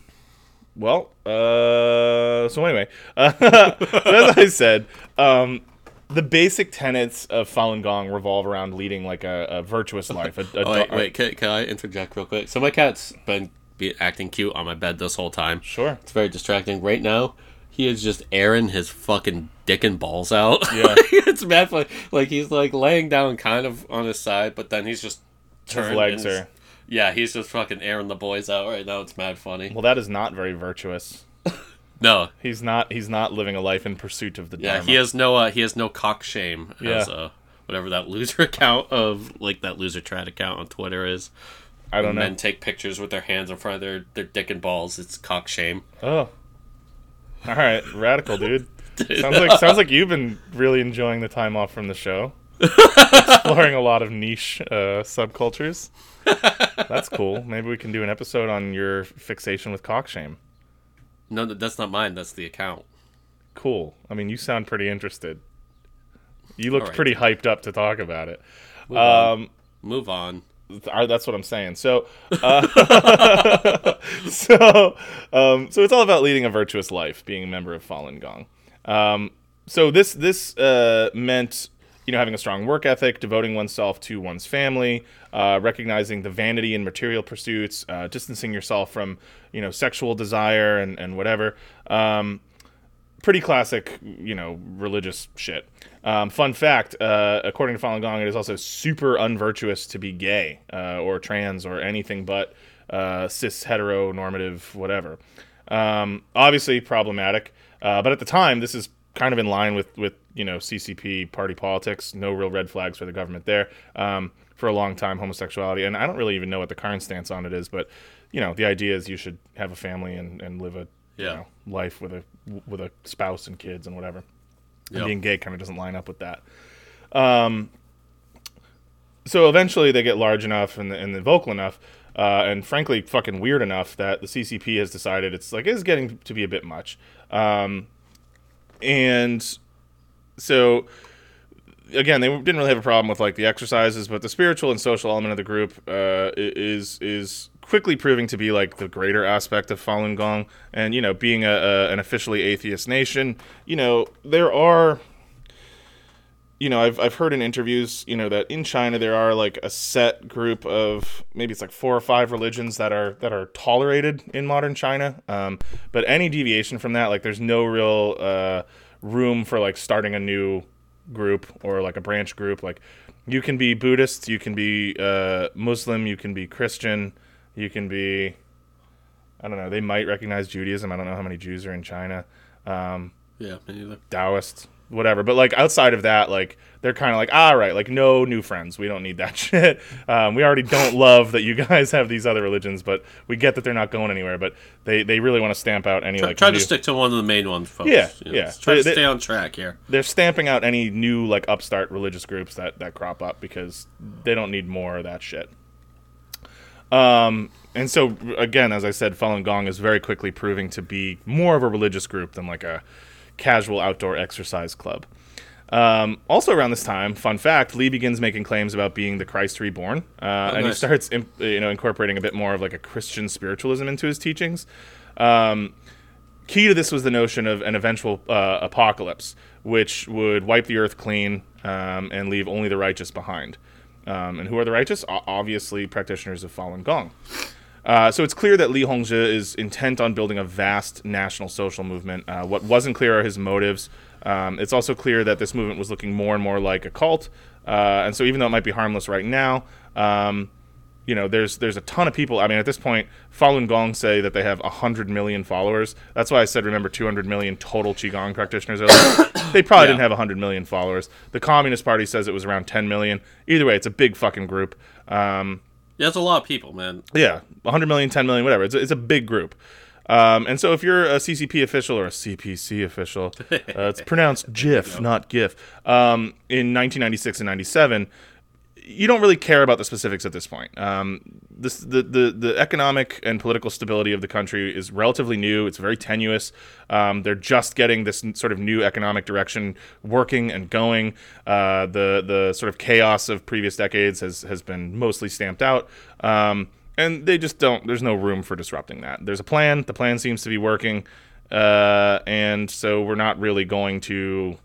Well, uh, so anyway, *laughs* uh, as I said, um, the basic tenets of Falun Gong revolve around leading like a, a virtuous *laughs* life. A, a Oh, wait, wait can, can I interject real quick? So my cat's been be acting cute on my bed this whole time. Sure. It's very distracting. Right now, he is just airing his fucking dick and balls out. Yeah. *laughs* it's mad funny. Like he's like laying down kind of on his side, but then he's just His legs are. Yeah, he's just fucking airing the boys out right now. It's mad funny. Well, that is not very virtuous. *laughs* No, He's not. He's not living a life in pursuit of the. yeah, Dharma. he has no uh, he has no cock shame as Yeah. uh whatever that loser *laughs* account of like that loser trad account on Twitter is. I don't know. Men take pictures with their hands in front of their their dick and balls. It's cock shame. Oh. All right, radical dude. *laughs* sounds like sounds like you've been really enjoying the time off from the show, exploring a lot of niche uh, subcultures. That's cool. Maybe we can do an episode on your fixation with cock shame. No, that's not mine. That's the account. Cool. I mean, you sound pretty interested. You looked right. pretty hyped up to talk about it. Move on. Um, Move on. That's what I'm saying. So, uh, *laughs* so, um, so it's all about leading a virtuous life, being a member of Falun Gong. Um, so this this uh, meant you know having a strong work ethic, devoting oneself to one's family, uh, recognizing the vanity in material pursuits, uh, distancing yourself from you know sexual desire and and whatever. Um, pretty classic, you know, religious shit. Um, fun fact: uh, according to Falun Gong, it is also super unvirtuous to be gay uh, or trans or anything but uh, cis heteronormative, whatever. Um, obviously problematic, uh, but at the time, this is kind of in line with with you know CCP party politics. No real red flags for the government there. Um, for a long time, homosexuality, and I don't really even know what the current stance on it is, but you know, the idea is you should have a family and, and live a you Yeah. know, life with a with a spouse and kids and whatever. And Yep. being gay kind of doesn't line up with that. Um, so eventually they get large enough and, and vocal enough, uh, and frankly fucking weird enough that the CCP has decided it's like it's getting to be a bit much. Um, and so again, they didn't really have a problem with like the exercises, but the spiritual and social element of the group uh, is is quickly proving to be like the greater aspect of Falun Gong. And you know, being a, a an officially atheist nation, you know, there are. You know, I've, I've heard in interviews, you know, that in China there are like a set group of maybe it's like four or five religions that are that are tolerated in modern China. Um, but any deviation from that, like, there's no real uh, room for like starting a new group or like a branch group. Like you can be Buddhist, you can be uh, Muslim, you can be Christian, you can be I don't know. They might recognize Judaism. I don't know how many Jews are in China. Um, Yeah, me neither. Taoist, whatever. But like outside of that, like they're kind of like, all right, like no new friends. We don't need that *laughs* shit. Um, we already don't love that you *laughs* guys have these other religions, but we get that they're not going anywhere. But they, they really want to stamp out any Try, like try new- to stick to one of the main ones, folks. Yeah, You know, yeah. Try They- to stay on track here. they're stamping out any new like upstart religious groups that that crop up because they don't need more of that shit. Um, and so again, as I said, Falun Gong is very quickly proving to be more of a religious group than like a casual outdoor exercise club. Um, also around this time, fun fact, Li begins making claims about being the Christ reborn, uh, and he starts imp- you know incorporating a bit more of like a Christian spiritualism into his teachings. Um, key to this was the notion of an eventual uh, apocalypse, which would wipe the earth clean um, and leave only the righteous behind. Um, and who are the righteous? O- obviously, practitioners of Falun Gong. Uh, so it's clear that Li Hongzhi is intent on building a vast national social movement. Uh, what wasn't clear are his motives. Um, it's also clear that this movement was looking more and more like a cult. Uh, and so even though it might be harmless right now, um, you know, there's there's a ton of people. I mean, at this point, Falun Gong say that they have hundred million followers. That's why I said remember 200 million total qigong practitioners. *coughs* they probably Yeah. didn't have 100 million followers. The Communist Party says it was around 10 million. Either way, it's a big fucking group. Um, Yeah, it's a lot of people, man. yeah, 100 million, 10 million, whatever. It's a, it's a big group. Um, and so if you're a CCP official or a CPC official, *laughs* uh, it's pronounced GIF, not GIF, um, in 1996 and 97, you don't really care about the specifics at this point. Um, this, the, the, the economic and political stability of the country is relatively new. It's very tenuous. Um, they're just getting this sort of new economic direction working and going. Uh, the, the sort of chaos of previous decades has, has been mostly stamped out. Um, and they just don't, there's no room for disrupting that. There's a plan. The plan seems to be working. Uh, and so we're not really going to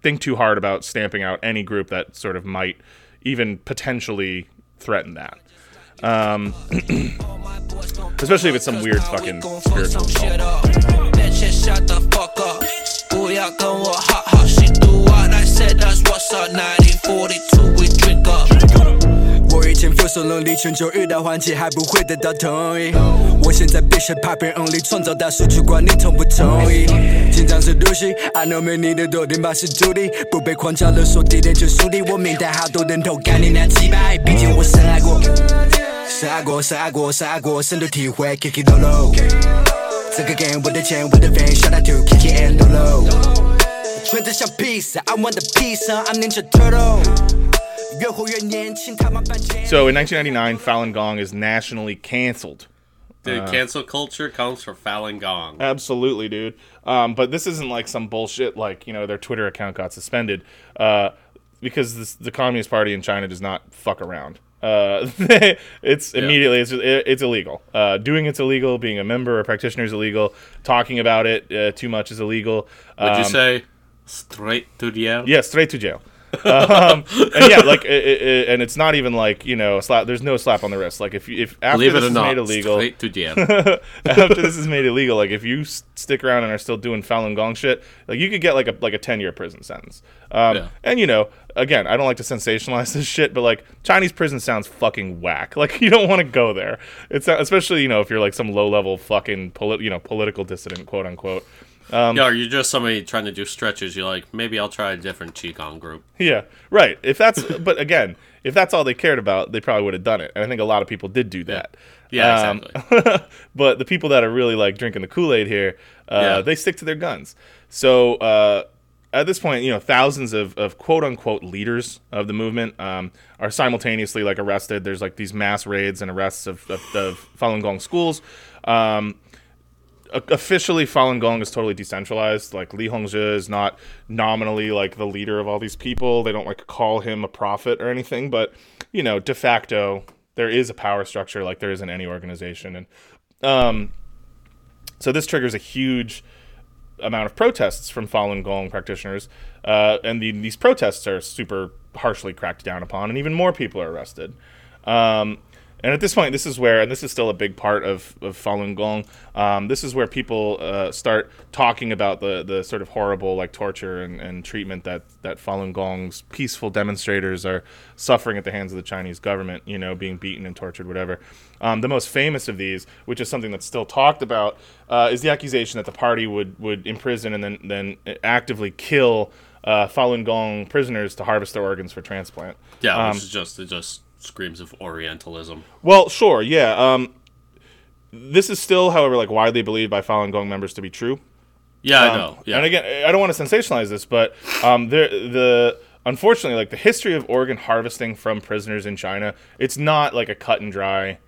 think too hard about stamping out any group that sort of might even potentially threaten that. Um, *clears throat* especially if it's some weird fucking spiritual cult. 我以前付出了努力，成就遇到环境，还不会得到同意。我现在必须 Papper Only，创造大数据。管你同不同意，紧张是毒性。I know many 的多点，把式笃定不被框架勒索。地点就输的我明，带好多人同感。你那几百，毕竟我深爱过，深爱过，深爱过，深爱过，深度体会。Kiki Dolo，这个 game，我的钱，我的 fan，shoutout to Kiki and Dolo。选择笑 peace，I want the peace，I'm Ninja Turtle。So in 1999, Falun Gong is nationally canceled. Dude, cancel culture comes from Falun Gong. Absolutely, dude. Um, but this isn't like some bullshit like you know their Twitter account got suspended uh, because this, the Communist Party in China does not fuck around. Uh, *laughs* it's immediately it's it, it's illegal. Uh, doing it's illegal. Being a member or practitioner is illegal. Talking about it uh, too much is illegal. Would you Um, say straight to jail? Yeah, straight to jail. Um, and yeah, like, it, it, and it's not even like you know, slap. There's no slap on the wrist. Like if you, if after Believe this is not, made illegal, to *laughs* after this is made illegal, like if you stick around and are still doing Falun Gong shit, like you could get like a like a ten year prison sentence. Um, Yeah. And you know, again, I don't like to sensationalize *laughs* this shit, but like Chinese prison sounds fucking whack. Like *laughs* you don't want to go there. It's not, especially you know if you're like some low level fucking polit- you know political dissident, quote unquote. Yeah, or you're just somebody trying to do stretches. You're like, maybe I'll try a different Qigong group. Yeah, right. If that's, *laughs* but again, if that's all they cared about, they probably would have done it. And I think a lot of people did do that. Yeah, Um, exactly. *laughs* but the people that are really like drinking the Kool Aid here, uh, Yeah. they stick to their guns. So uh, at this point, you know, thousands of, of quote unquote leaders of the movement um, are simultaneously like arrested. There's like these mass raids and arrests of, of, of Falun Gong schools. Um, officially Falun Gong is totally decentralized. Like Li Hongzhi is not nominally like the leader of all these people. They don't like call him a prophet or anything, but you know, de facto there is a power structure like there is in any organization and um so this triggers a huge amount of protests from Falun Gong practitioners, uh, and the, these protests are super harshly cracked down upon, and even more people are arrested. Um, and at this point, this is where, and this is still a big part of, of Falun Gong. Um, this is where people uh, start talking about the, the sort of horrible like torture and, and treatment that that Falun Gong's peaceful demonstrators are suffering at the hands of the Chinese government. You know, being beaten and tortured, whatever. Um, the most famous of these, which is something that's still talked about, uh, is the accusation that the party would would imprison and then then actively kill uh, Falun Gong prisoners to harvest their organs for transplant. Yeah, Um, which is just it just screams of Orientalism. Well, sure, yeah. Um, this is still, however, like widely believed by Falun Gong members to be true. Yeah, I Um, know. Yeah, And again, I don't want to sensationalize this, but um, the the unfortunately, like the history of organ harvesting from prisoners in China, it's not like a cut and dry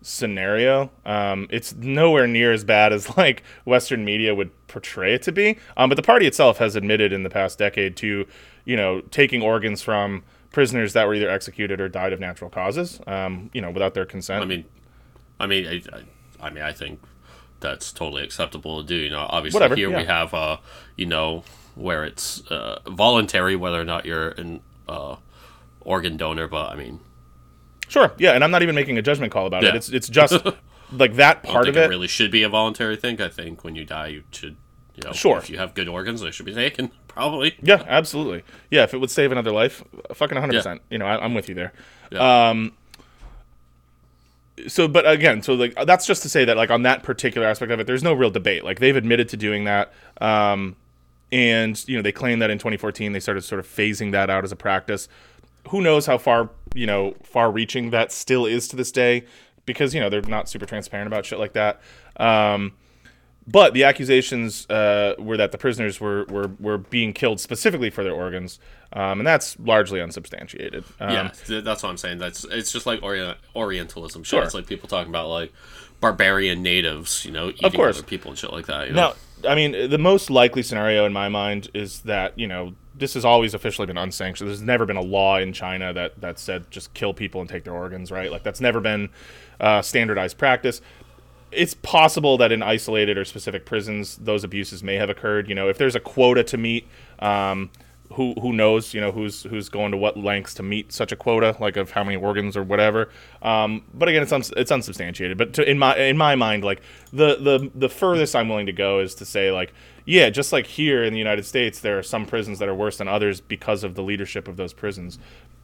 scenario. Um, it's nowhere near as bad as like Western media would portray it to be. Um, but the party itself has admitted in the past decade to, you know, taking organs from prisoners that were either executed or died of natural causes, um, you know, without their consent. I mean, I mean, I, I, I mean, I think that's totally acceptable to do. You know, obviously Whatever, here we have, uh, you know, where it's uh, voluntary whether or not you're an uh, organ donor. But I mean, Sure. Yeah, and I'm not even making a judgment call about it. It's it's just *laughs* like that part of it, it. really should be a voluntary thing. I think when you die, you should, you know, Sure. if you have good organs, they should be taken. Probably. Yeah, absolutely. Yeah, if it would save another life, fucking 100%. You know, I, I'm with you there. Yeah. Um, so but again so like that's just to say that like on that particular aspect of it there's no real debate like they've admitted to doing that um and you know they claim that in 2014 they started sort of phasing that out as a practice who knows how far you know far reaching that still is to this day because you know they're not super transparent about shit like that um but the accusations uh, were that the prisoners were, were, were being killed specifically for their organs, um, and that's largely unsubstantiated. Um, yeah, th- that's what I'm saying. That's it's just like Orient- Orientalism. Shit. Sure. It's like people talking about like barbarian natives, you know, eating course. other people and shit like that. You know? Now, I mean, the most likely scenario in my mind is that you know this has always officially been unsanctioned. There's never been a law in China that that said just kill people and take their organs, right? Like that's never been uh, standardized practice. It's possible that in isolated or specific prisons, those abuses may have occurred. You know, if there's a quota to meet, um, who who knows? You know, who's who's going to what lengths to meet such a quota, like of how many organs or whatever. Um, but again, it's uns- it's unsubstantiated. But to, in my in my mind, like the the the furthest I'm willing to go is to say like, yeah, just like here in the United States, there are some prisons that are worse than others because of the leadership of those prisons.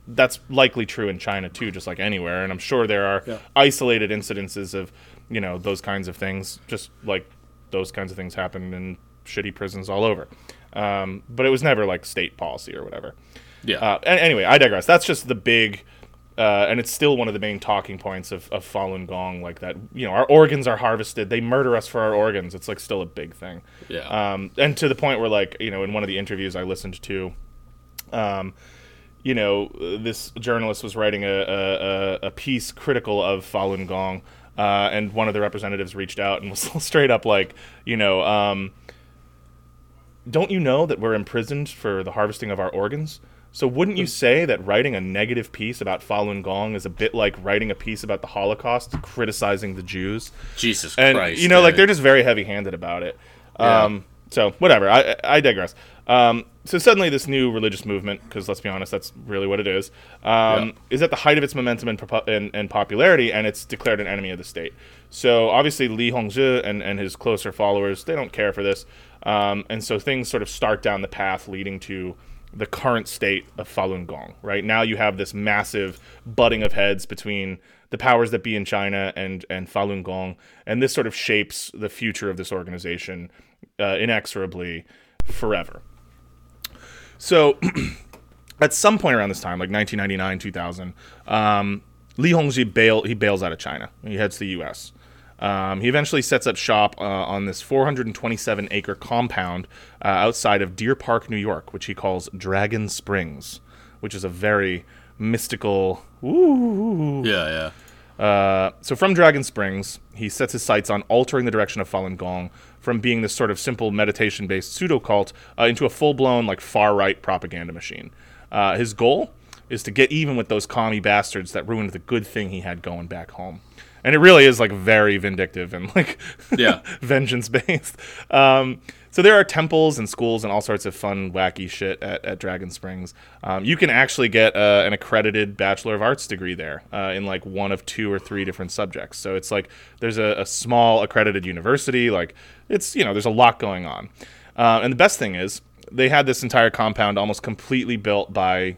That's likely true in China too, just like anywhere. And I'm sure there are isolated incidences of you know those kinds of things, just like those kinds of things happen in shitty prisons all over. Um, but it was never like state policy or whatever. yeah, Uh, anyway, I digress. That's just the big, uh, and it's still one of the main talking points of, of Falun Gong. Like that, you know, our organs are harvested. They murder us for our organs. It's like still a big thing. Yeah. Um, and to the point where, like, you know, in one of the interviews I listened to, um, you know, this journalist was writing a, a, a- a piece critical of Falun Gong, uh, and one of the representatives reached out and *laughs* was straight up like, you know, um, don't you know that we're imprisoned for the harvesting of our organs? So wouldn't you say that writing a negative piece about Falun Gong is a bit like writing a piece about the Holocaust, criticizing the Jews? Jesus and Christ, you know, like they're just very heavy-handed about it. Yeah. Um, so whatever. I, I digress. Um, so suddenly, this new religious movement, because let's be honest, that's really what it is, um, Yeah. is at the height of its momentum and, propo- and, and popularity, and it's declared an enemy of the state. So obviously, Li Hongzhi and, and his closer followers, they don't care for this, um, and so things sort of start down the path leading to the current state of Falun Gong. Right now, you have this massive butting of heads between the powers that be in China and and Falun Gong, and this sort of shapes the future of this organization uh, inexorably forever. So, *clears throat* at some point around this time, like 1999, 2000, um, Li Hongzhi bail he bails out of China. He heads to the U.S. Um, he eventually sets up shop uh, on this 427 acre compound uh, outside of Deer Park, New York, which he calls Dragon Springs, which is a very mystical. Ooh, yeah, yeah. uh, so from Dragon Springs, he sets his sights on altering the direction of Falun Gong from being this sort of simple meditation-based pseudo cult uh, into a full-blown like far-right propaganda machine. Uh, his goal is to get even with those commie bastards that ruined the good thing he had going back home. And it really is like very vindictive and like *laughs* Yeah. vengeance based. Um, so there are temples and schools and all sorts of fun, wacky shit at, at Dragon Springs. Um, you can actually get uh, an accredited Bachelor of Arts degree there uh, in like one of two or three different subjects. So it's like there's a, a small accredited university. Like it's you know there's a lot going on. Uh, and the best thing is they had this entire compound almost completely built by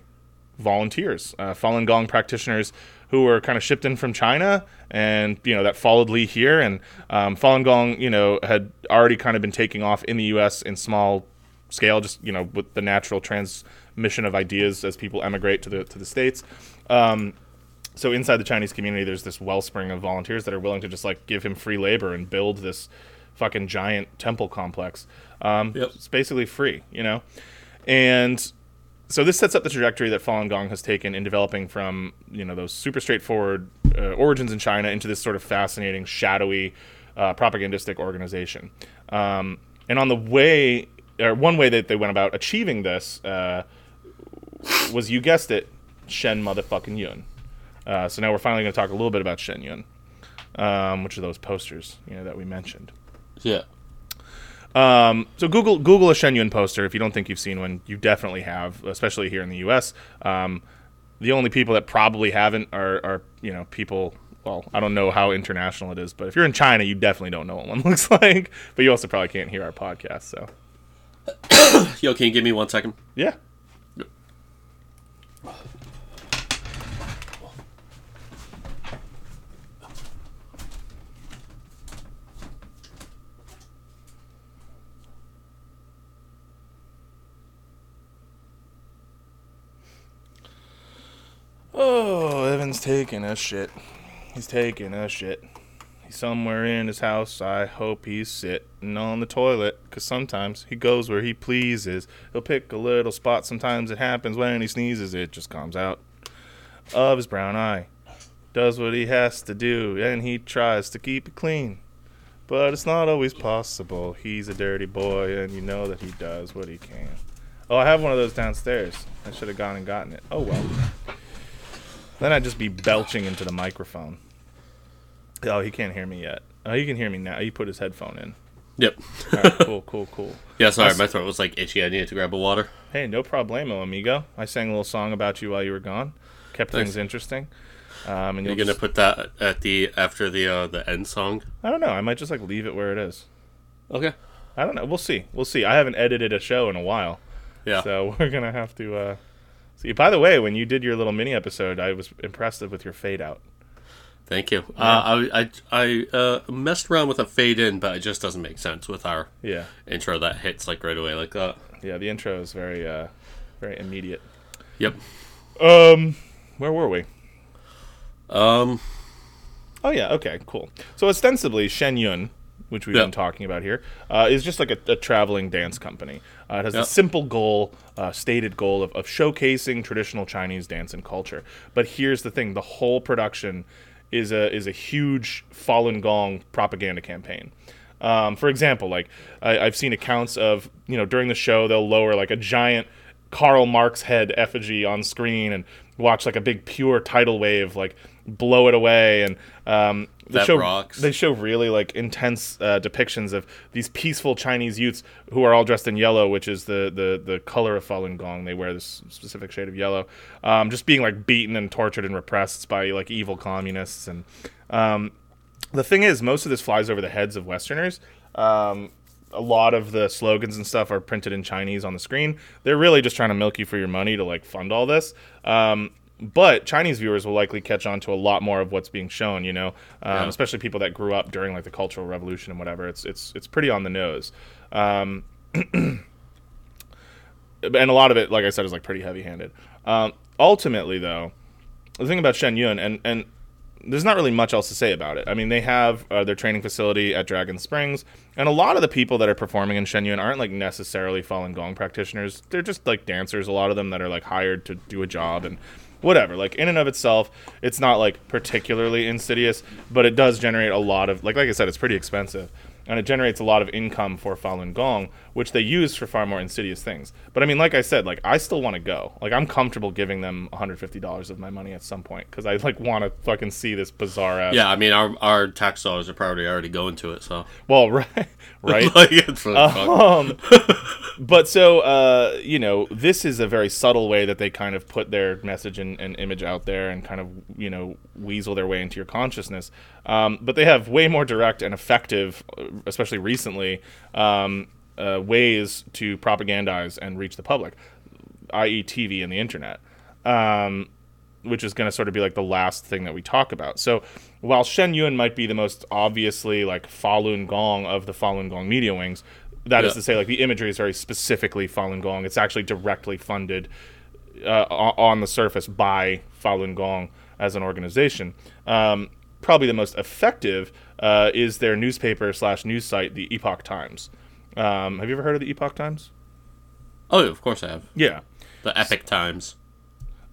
volunteers, uh, Falun Gong practitioners who were kind of shipped in from China, and you know that followed Li here. And um, Falun Gong, you know, had already kind of been taking off in the U.S. in small scale, just you know, with the natural transmission of ideas as people emigrate to the to the states. Um, so inside the Chinese community, there's this wellspring of volunteers that are willing to just like give him free labor and build this fucking giant temple complex. Um, Yep. It's basically free, you know, and so this sets up the trajectory that Falun Gong has taken in developing from you know those super straightforward uh, origins in China into this sort of fascinating, shadowy, uh, propagandistic organization. Um, and on the way, or one way that they went about achieving this uh, was, you guessed it, Shen motherfucking Yun. Uh, so now we're finally going to talk a little bit about Shen Yun, um, which are those posters you know that we mentioned. Yeah. Um, so Google Google a Shen Yun poster if you don't think you've seen one. You definitely have, especially here in the U.S. Um, the only people that probably haven't are, are you know people. Well, I don't know how international it is, but if you're in China, you definitely don't know what one *laughs* looks like. But you also probably can't hear our podcast, so *coughs* Yo, can you give me one second? yeah. Oh, Evan's taking a shit. He's taking a shit. He's somewhere in his house. I hope he's sitting on the toilet. Because sometimes he goes where he pleases. He'll pick a little spot. Sometimes it happens when he sneezes, it just comes out of his brown eye. Does what he has to do, and he tries to keep it clean. But it's not always possible. He's a dirty boy, and you know that he does what he can. Oh, I have one of those downstairs. I should have gone and gotten it. Oh well. Then I'd just be belching into the microphone. Oh, he can't hear me yet. Oh, he can hear me now. He put his headphone in. Yep. All right, cool, cool, cool. *laughs* yeah, sorry, my throat was like itchy. I needed to grab a water. Hey, no problemo, amigo. I sang a little song about you while you were gone. Kept Thanks. things interesting. Um, and You're gonna just- put that at the after the uh, the end song. I don't know. I might just like leave it where it is. Okay. I don't know. We'll see. We'll see. I haven't edited a show in a while, Yeah. so *laughs* we're gonna have to uh, see. By the way, when you did your little mini episode, I was impressed with your fade out. Thank you. Uh, I I I uh, messed around with a fade in, but it just doesn't make sense with our Yeah, intro that hits like right away like that. yeah. The intro is very, uh, very immediate. Yep. Um, where were we? Um. Oh yeah, okay, cool. So ostensibly, Shen Yun, which we've Yeah. been talking about here, uh, is just like a, a traveling dance company. Uh, it has Yeah. a simple goal, uh, stated goal of, of showcasing traditional Chinese dance and culture. But here's the thing: the whole production is a is a huge Falun Gong propaganda campaign. Um, for example, like I, I've seen accounts of you know during the show they'll lower like a giant Karl Marx head effigy on screen and watch like a big pure tidal wave like blow it away and um, they That show rocks. they show really like intense uh, depictions of these peaceful Chinese youths who are all dressed in yellow, which is the the the color of Falun Gong. They wear this specific shade of yellow, um, just being like beaten and tortured and repressed by like evil communists. And um, the thing is, most of this flies over the heads of Westerners. Um, a lot of the slogans and stuff are printed in Chinese on the screen. They're really just trying to milk you for your money to like fund all this. Um, but Chinese viewers will likely catch on to a lot more of what's being shown, you know, um, Yeah. especially people that grew up during like the Cultural Revolution and whatever. It's it's it's pretty on the nose. Um, *clears throat* and a lot of it, like I said, is like pretty heavy-handed. Um, ultimately, though, the thing about Shen Yun, and and there's not really much else to say about it. I mean, they have uh, their training facility at Dragon Springs, and a lot of the people that are performing in Shenyun aren't like necessarily Falun Gong practitioners. They're just like dancers. A lot of them that are like hired to do a job and whatever. Like in and of itself, it's not like particularly insidious, but it does generate a lot of like like I said, it's pretty expensive. And it generates a lot of income for Falun Gong, which they use for far more insidious things. But I mean, like I said, like I still want to go. Like I'm comfortable giving them $150 of my money at some point because I like want to fucking see this bizarre ass. Yeah, I mean our our tax dollars are probably already going to it, so Well, *laughs* right, right. *laughs* like um, *laughs* but so uh, you know, this is a very subtle way that they kind of put their message and, and image out there and kind of you know weasel their way into your consciousness. Um, but they have way more direct and effective, uh, especially recently, um, uh, ways to propagandize and reach the public, i.e., TV and the internet. Um, which is going to sort of be like the last thing that we talk about. So while Shen Yun might be the most obviously like Falun Gong of the Falun Gong media wings, that is Yeah. to say, like the imagery is very specifically Falun Gong. It's actually directly funded uh, on the surface by Falun Gong as an organization. Um, probably the most effective uh, is their newspaper slash news site, the Epoch Times. Um, have you ever heard of the Epoch Times? Oh, of course I have. Yeah. The Epic Times.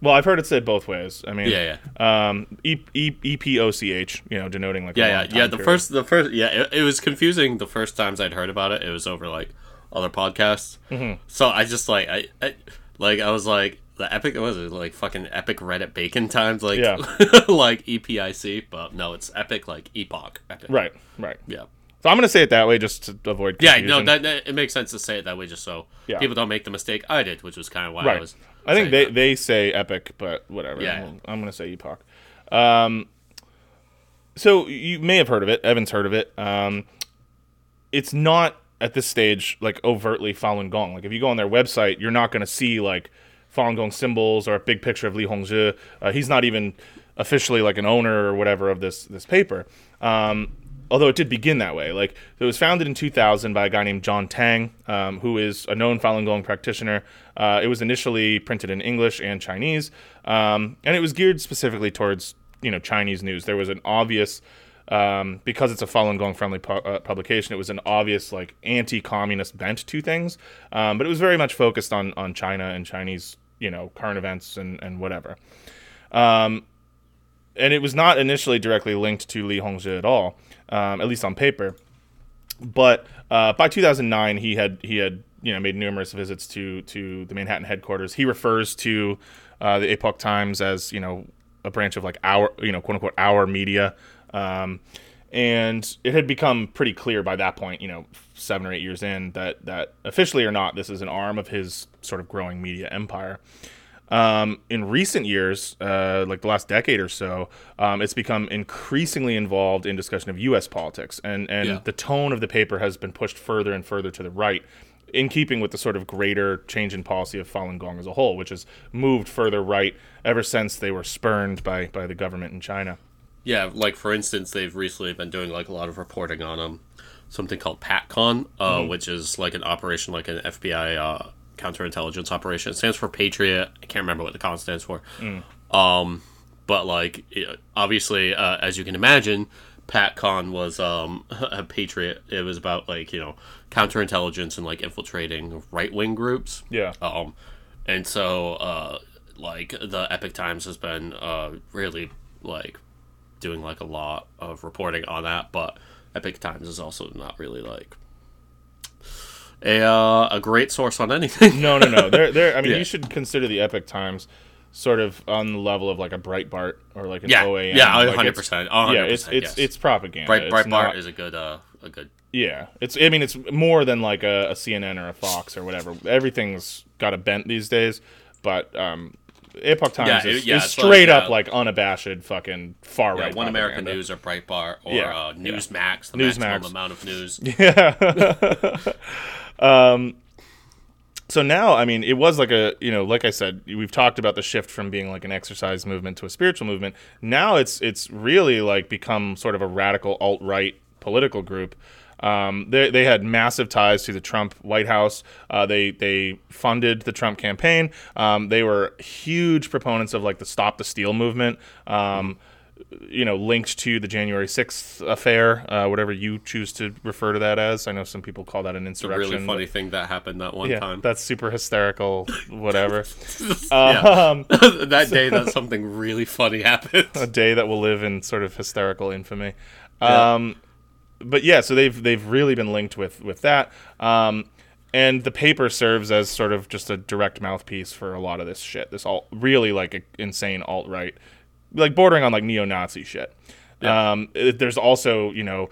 Well, I've heard it said both ways. I mean, Yeah, Um, e- e- E P O C H, you know, denoting like Yeah, yeah, yeah. The period. first, the first, yeah. It, it was confusing the first times I'd heard about it. It was over like other podcasts. Mm-hmm. So I just like I, I like I was like the epic. What was it like fucking epic Reddit bacon times? Like Yeah. *laughs* like E EPIC, but no, it's epic like epoch. Epic. right, right. Yeah. So I'm gonna say it that way just to avoid Yeah, no, that, that it makes sense to say it that way, just so Yeah. people don't make the mistake I did, which was kind of why I was. I think they that. they say epic, but whatever. Yeah. I'm, I'm gonna say epoch. Um, so you may have heard of it. Evan's heard of it. Um, it's not at this stage like overtly Falun Gong. Like if you go on their website, you're not gonna see like Falun Gong symbols or a big picture of Li Hongzhi. Uh, he's not even officially like an owner or whatever of this this paper. Um, although it did begin that way. Like it was founded in 2000 by a guy named John Tang, um, who is a known Falun Gong practitioner. Uh, it was initially printed in English and Chinese, um, and it was geared specifically towards you know Chinese news. There was an obvious um, because it's a Falun Gong friendly pu- uh, publication, it was an obvious like anti-communist bent to things, um, but it was very much focused on on China and Chinese you know current events and and whatever. Um, and it was not initially directly linked to Li Hongzhi at all, um, at least on paper. But uh, by 2009, he had he had you know made numerous visits to to the Manhattan headquarters. He refers to uh, the Epoch Times as you know a branch of like our you know quote unquote our media. Um, and it had become pretty clear by that point, you know, seven or eight years in, that that officially or not, this is an arm of his sort of growing media empire. Um, in recent years, uh, like the last decade or so, um, it's become increasingly involved in discussion of U.S. politics, and and Yeah. the tone of the paper has been pushed further and further to the right, in keeping with the sort of greater change in policy of Falun Gong as a whole, which has moved further right ever since they were spurned by by the government in China. Yeah, like for instance, they've recently been doing like a lot of reporting on um something called PatCon, uh, Mm-hmm. which is like an operation like an FBI uh, counterintelligence operation. It stands for Patriot. I can't remember what the con stands for. Mm. Um, but like obviously, uh, as you can imagine, PatCon was um *laughs* a Patriot. It was about like you know counterintelligence and like infiltrating right wing groups. Yeah. Um, and so, uh, like the Epic Times has been uh, really like doing like a lot of reporting on that, but Epic Times is also not really like a uh, a great source on anything. No, no, no. *laughs* They're, they're, I mean, Yeah. you should consider the Epic Times sort of on the level of like a Breitbart or like an yeah, OAN. yeah, Like, hundred it's- percent. Yeah, it's it's yes. it's propaganda. Bright, It's Breitbart not- is a good uh, a good yeah, it's. I mean, it's more than like a, a CNN or a Fox or whatever. Everything's got a bent these days, but um, Epoch Times Yeah, is, yeah, is straight like, up uh, like unabashed fucking far yeah, right. One American. News or Breitbart or Yeah, uh. Newsmax, the Newsmax. maximum amount of news. *laughs* Yeah. *laughs* So now i mean it was like a you know like i said we've talked about the shift from being like an exercise movement to a spiritual movement now it's it's really like become sort of a radical alt-right political group um, they, they had massive ties to the Trump White House. Uh, they they funded the Trump campaign. Um, they were huge proponents of like the Stop the Steal movement. Um, you know, linked to the January sixth affair, uh, whatever you choose to refer to that as. I know some people call that an A insurrection. really funny thing that happened that one Yeah, time. that's super hysterical. Whatever. *laughs* Um, *laughs* that day that *laughs* something really funny happened. a day that will live in sort of hysterical infamy. Yeah. But yeah, so they've they've really been linked with with that. Um, and the paper serves as sort of just a direct mouthpiece for a lot of this shit. This all really like a, insane alt right, like bordering on like neo Nazi shit. Um, it- there's also you know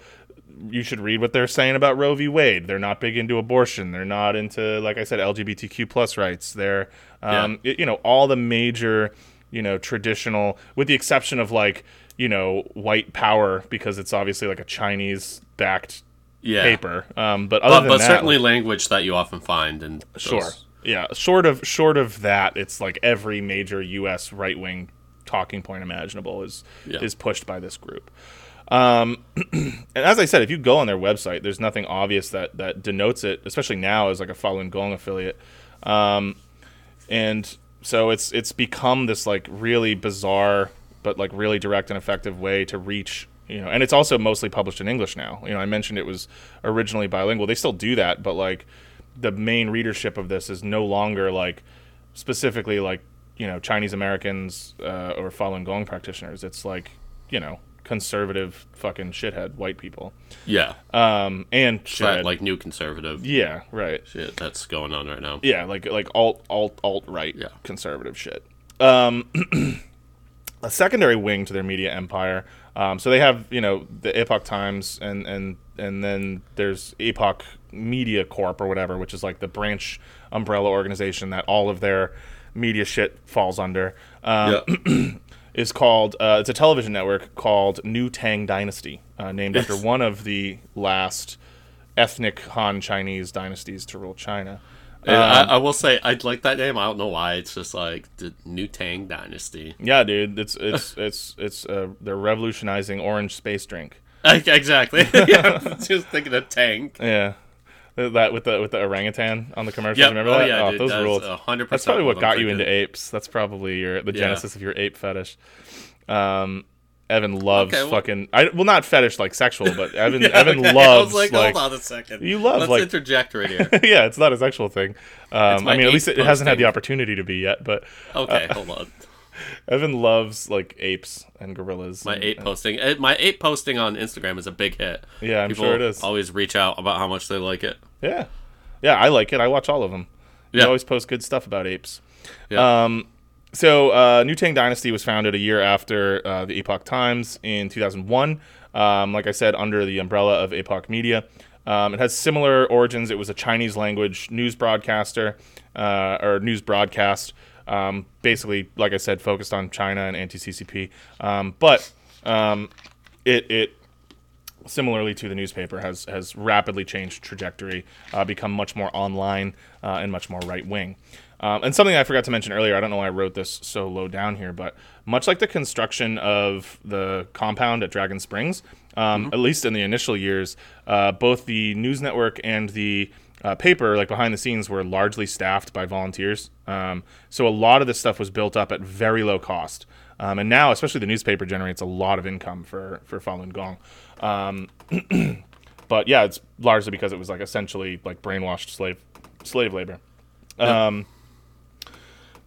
you should read what they're saying about Roe v. Wade. They're not big into abortion. They're not into, like I said, LGBTQ plus rights. They're, um, y- you know, all the major, you know, traditional, with the exception of like, you know, white power because it's obviously like a Chinese backed Yeah. paper. Um, but other But, than but that, certainly language that you often find in those- Sure. Yeah. Short of short of that, it's like every major U.S. right wing talking point imaginable is Yeah. is pushed by this group. Um, *clears throat* and as I said, if you go on their website, there's nothing obvious that that denotes it, especially now as like a Falun Gong affiliate. Um, and so it's it's become this like really bizarre but like really direct and effective way to reach you know and it's also mostly published in english now you know i mentioned it was originally bilingual they still do that but like the main readership of this is no longer like specifically like you know chinese americans uh, or falun gong practitioners it's like you know conservative fucking shithead white people Yeah. um and That, like new conservative yeah right shit that's going on right now. yeah, like like alt alt alt right Yeah. conservative shit. Um, *clears throat* a secondary wing to their media empire. Um, so they have you know the Epoch Times and and and then there's Epoch Media Corp or whatever, which is like the branch umbrella organization that all of their media shit falls under. Um, *clears throat* Is called uh, it's a television network called New Tang Dynasty, uh, named after one of the last ethnic Han Chinese dynasties to rule China. And I, I will say I'd like that name. I don't know why. It's just like the New Tang Dynasty. Yeah, dude, it's it's *laughs* it's it's uh, they're revolutionizing orange space drink. Exactly. *laughs* *laughs* yeah, just thinking of Tang. Yeah. That with the with the orangutan on the commercial. Yep. Remember Oh, that? yeah, dude, those that's ruled. 100% That's probably what got you into apes. That's probably your the Yeah. genesis of your ape fetish. Um, Evan loves Okay, well- fucking. I well not fetish like sexual, but *laughs* Evan Yeah, Evan okay. loves I was like, like. hold on a second. You love, Let's like- interject right here. *laughs* yeah, it's not a sexual thing. Um, I mean, at least it, it hasn't had the opportunity to be yet. But Okay, hold on. *laughs* Evan loves like apes and gorillas. My and- ape and- posting, eh, my ape posting on Instagram is a big hit. Yeah, I'm People sure it is. Always reach out about how much they like it. Yeah, yeah, I like it. I watch all of them. You Yeah. always post good stuff about apes. Yeah. Um, so uh, New Tang Dynasty was founded a year after uh, the Epoch Times in 2001. Um, like I said, under the umbrella of Epoch Media. Um, it has similar origins. It was a Chinese language news broadcaster uh, or news broadcast. Um, basically, like I said, focused on China and anti-CCP. Um, but um, it it similarly to the newspaper, has has rapidly changed trajectory, uh, become much more online uh, and much more right wing. Um, and something I forgot to mention earlier, I don't know why I wrote this so low down here, but much like the construction of the compound at Dragon Springs, um, at least in the initial years, uh, both the news network and the uh, paper, like behind the scenes, were largely staffed by volunteers. Um, so a lot of this stuff was built up at very low cost. Um, and now, especially the newspaper generates a lot of income for for Falun Gong. Um, *clears throat* but yeah, it's largely because it was like essentially like brainwashed slave slave labor. Um,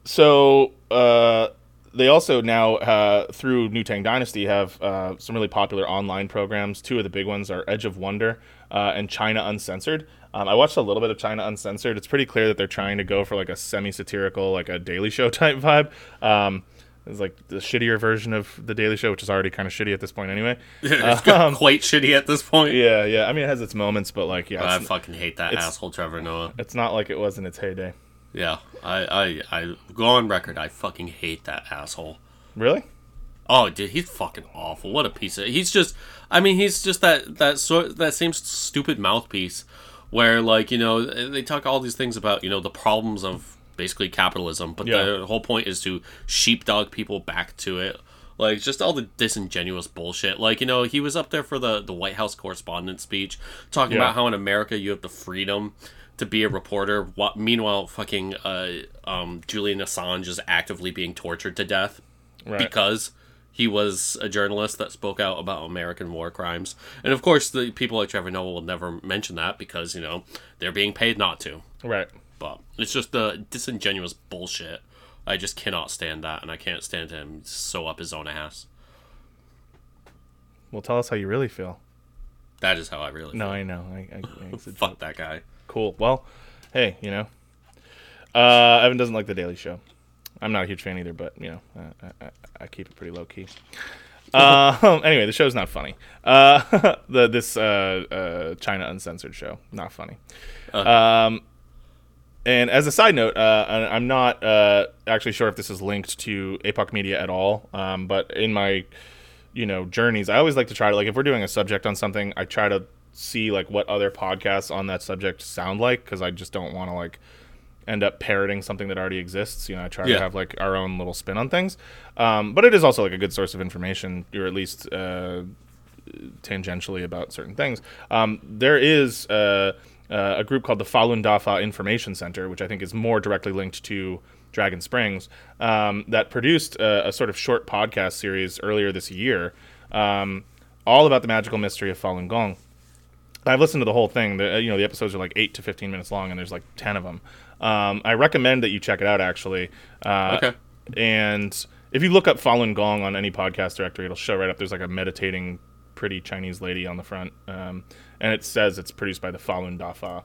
so uh, they also now uh, through New Tang Dynasty have uh, some really popular online programs. Two of the big ones are Edge of Wonder uh, and China Uncensored. Um, I watched a little bit of China Uncensored. It's pretty clear that they're trying to go for like a semi-satirical, like a Daily Show *laughs* type vibe. Um, it's like the shittier version of the Daily Show, which is already kind of shitty at this point anyway. *laughs* it's quite shitty at this point. Yeah, yeah. I mean, it has its moments, but like, yeah, I fucking hate that asshole Trevor Noah. it's not like it was in its heyday. Yeah, I, I, I go on record. I fucking hate that asshole. Really? Oh, dude, he's fucking awful. What a piece of. He's just. I mean, he's just that that sort that same stupid mouthpiece, where like you know they talk all these things about you know the problems of basically capitalism, but Yeah. the whole point is to sheepdog people back to it. Like just all the disingenuous bullshit. Like you know he was up there for the the White House correspondent speech, talking Yeah. about how in America you have the freedom to be a reporter. What meanwhile, fucking uh, um, Julian Assange is actively being tortured to death Right. because he was a journalist that spoke out about American war crimes. And of course, the people like Trevor Noah will never mention that because, you know, they're being paid not to. right. But it's just the disingenuous bullshit. I just cannot stand that, and I can't stand him so up his own ass. Well, tell us how you really feel. That is how I really feel No, feel. I know. I, I, *laughs* a Fuck that guy. Cool. Well, hey, you know, uh, Evan doesn't like the Daily Show. I'm not a huge fan either, but you know, uh, I, I, I keep it pretty low key. *laughs* Um, anyway, the show's not funny. Uh, *laughs* the this uh, uh, China Uncensored show, not funny. Um, and as a side note, uh, I'm not uh, actually sure if this is linked to Epoch Media at all. Um, but in my, you know, journeys, I always like to try to like if we're doing a subject on something, I try to see like what other podcasts on that subject sound like because I just don't want to like end up parroting something that already exists. You know, I try Yeah. to have like our own little spin on things. Um, but it is also like a good source of information, or at least uh, tangentially about certain things. Um, there is uh, uh, a group called the Falun Dafa Information Center, which I think is more directly linked to Dragon Springs, um, that produced a, a sort of short podcast series earlier this year, um, all about the magical mystery of Falun Gong. I've listened to the whole thing. The, uh, you know, the episodes are like eight to fifteen minutes long, and there's like ten of them. Um, I recommend that you check it out. Actually, uh, Okay. And if you look up Falun Gong on any podcast directory, it'll show right up. There's like a meditating, pretty Chinese lady on the front, um, and it says it's produced by the Falun Dafa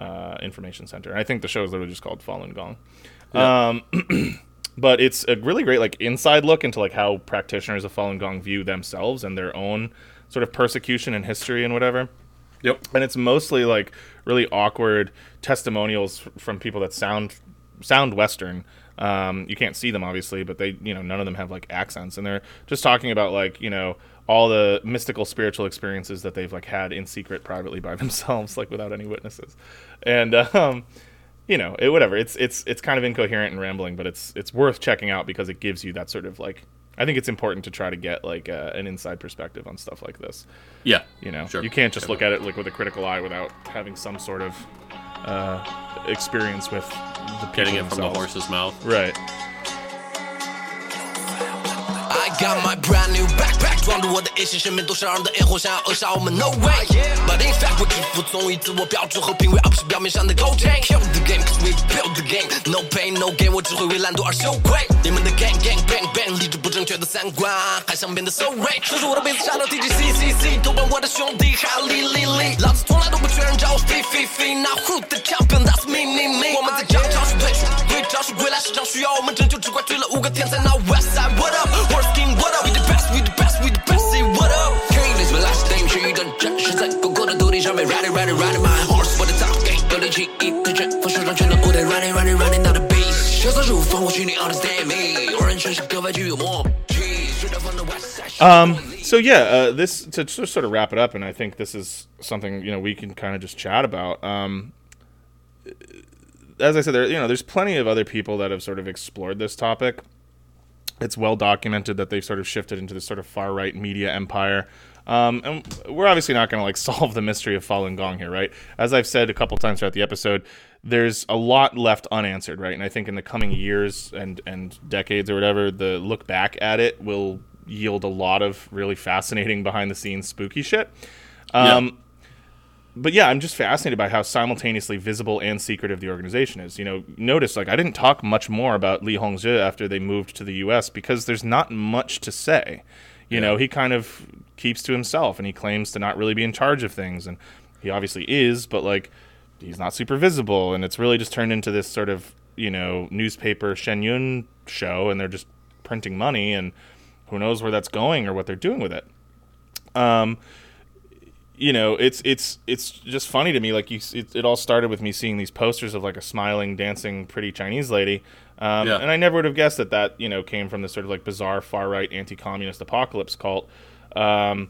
uh, Information Center. And I think the show is literally just called Falun Gong. Um, *clears throat* but it's a really great like inside look into like how practitioners of Falun Gong view themselves and their own sort of persecution and history and whatever Yep. and it's mostly like really awkward testimonials from people that sound sound western. Um, you can't see them obviously but they you know none of them have like accents. And they're just talking about like you know all the mystical spiritual experiences that they've like had in secret privately by *laughs* themselves like without any witnesses. And um you know it, whatever. It's it's it's kind of incoherent and rambling but it's it's worth checking out because it gives you that sort of like I think it's important to try to get like uh, an inside perspective on stuff like this. Yeah. You know, Sure. you can't just look at it like with a critical eye without having some sort of uh, experience with the Getting people it from the horse's mouth. Right. I got my brand new backpack，装着我的一些身边都是二的烟火，想要扼杀我们 no way。But in fact，我只服从于自我标准和品味，而不是表面上的勾结。Kill the game，cause we build the game，no pain no gain，我只会为懒惰而羞愧。你们的 gang gang bang bang，理智不正确的三观，还想变得 so rich。说出我的名字，杀掉 TGC C C，都帮我的兄弟还有李李李。老子从来都不缺人找我 free free free。Now who the champion？That's me me me。我们在讲招式退出，归招是归来，市场需要我们拯救，只怪追了五个天才。Now West Side what up？Worst 狗狗的土地上面 riding riding riding my horse。我的 top game，有力气一对拳，放手上拳头舞台 running running running down the beat。角色入风，或许你 understand me。有人诠释格外具有默契。Straight up from the West Side。 Um, so yeah, uh, this to just sort of wrap it up, and I think this is something you know we can kind of just chat about. Um, as I said, there you know there's plenty of other people that have sort of explored this topic. It's well documented that they've sort of shifted into this sort of far right media empire. Um, and we're obviously not going to like *laughs* solve the mystery of Falun Gong here, right? As I've said a couple times throughout the episode, there's a lot left unanswered, right? And I think in the coming years and and decades or whatever, the look back at it will yield a lot of really fascinating behind the scenes spooky shit. Um, but yeah, I'm just fascinated by how simultaneously visible and secretive the organization is. You know, notice like I didn't talk much more about Li Hongzhi after they moved to the U.S. because there's not much to say. You know, he kind of keeps to himself and he claims to not really be in charge of things, and he obviously is, but like he's not super visible, and it's really just turned into this sort of you know newspaper Shen Yun show, and they're just printing money, and who knows where that's going or what they're doing with it um you know, it's it's it's just funny to me. Like you, it, it all started with me seeing these posters of like a smiling, dancing, pretty Chinese lady, um, Yeah. and I never would have guessed that that you know came from this sort of like bizarre far right anti-communist apocalypse cult. Um,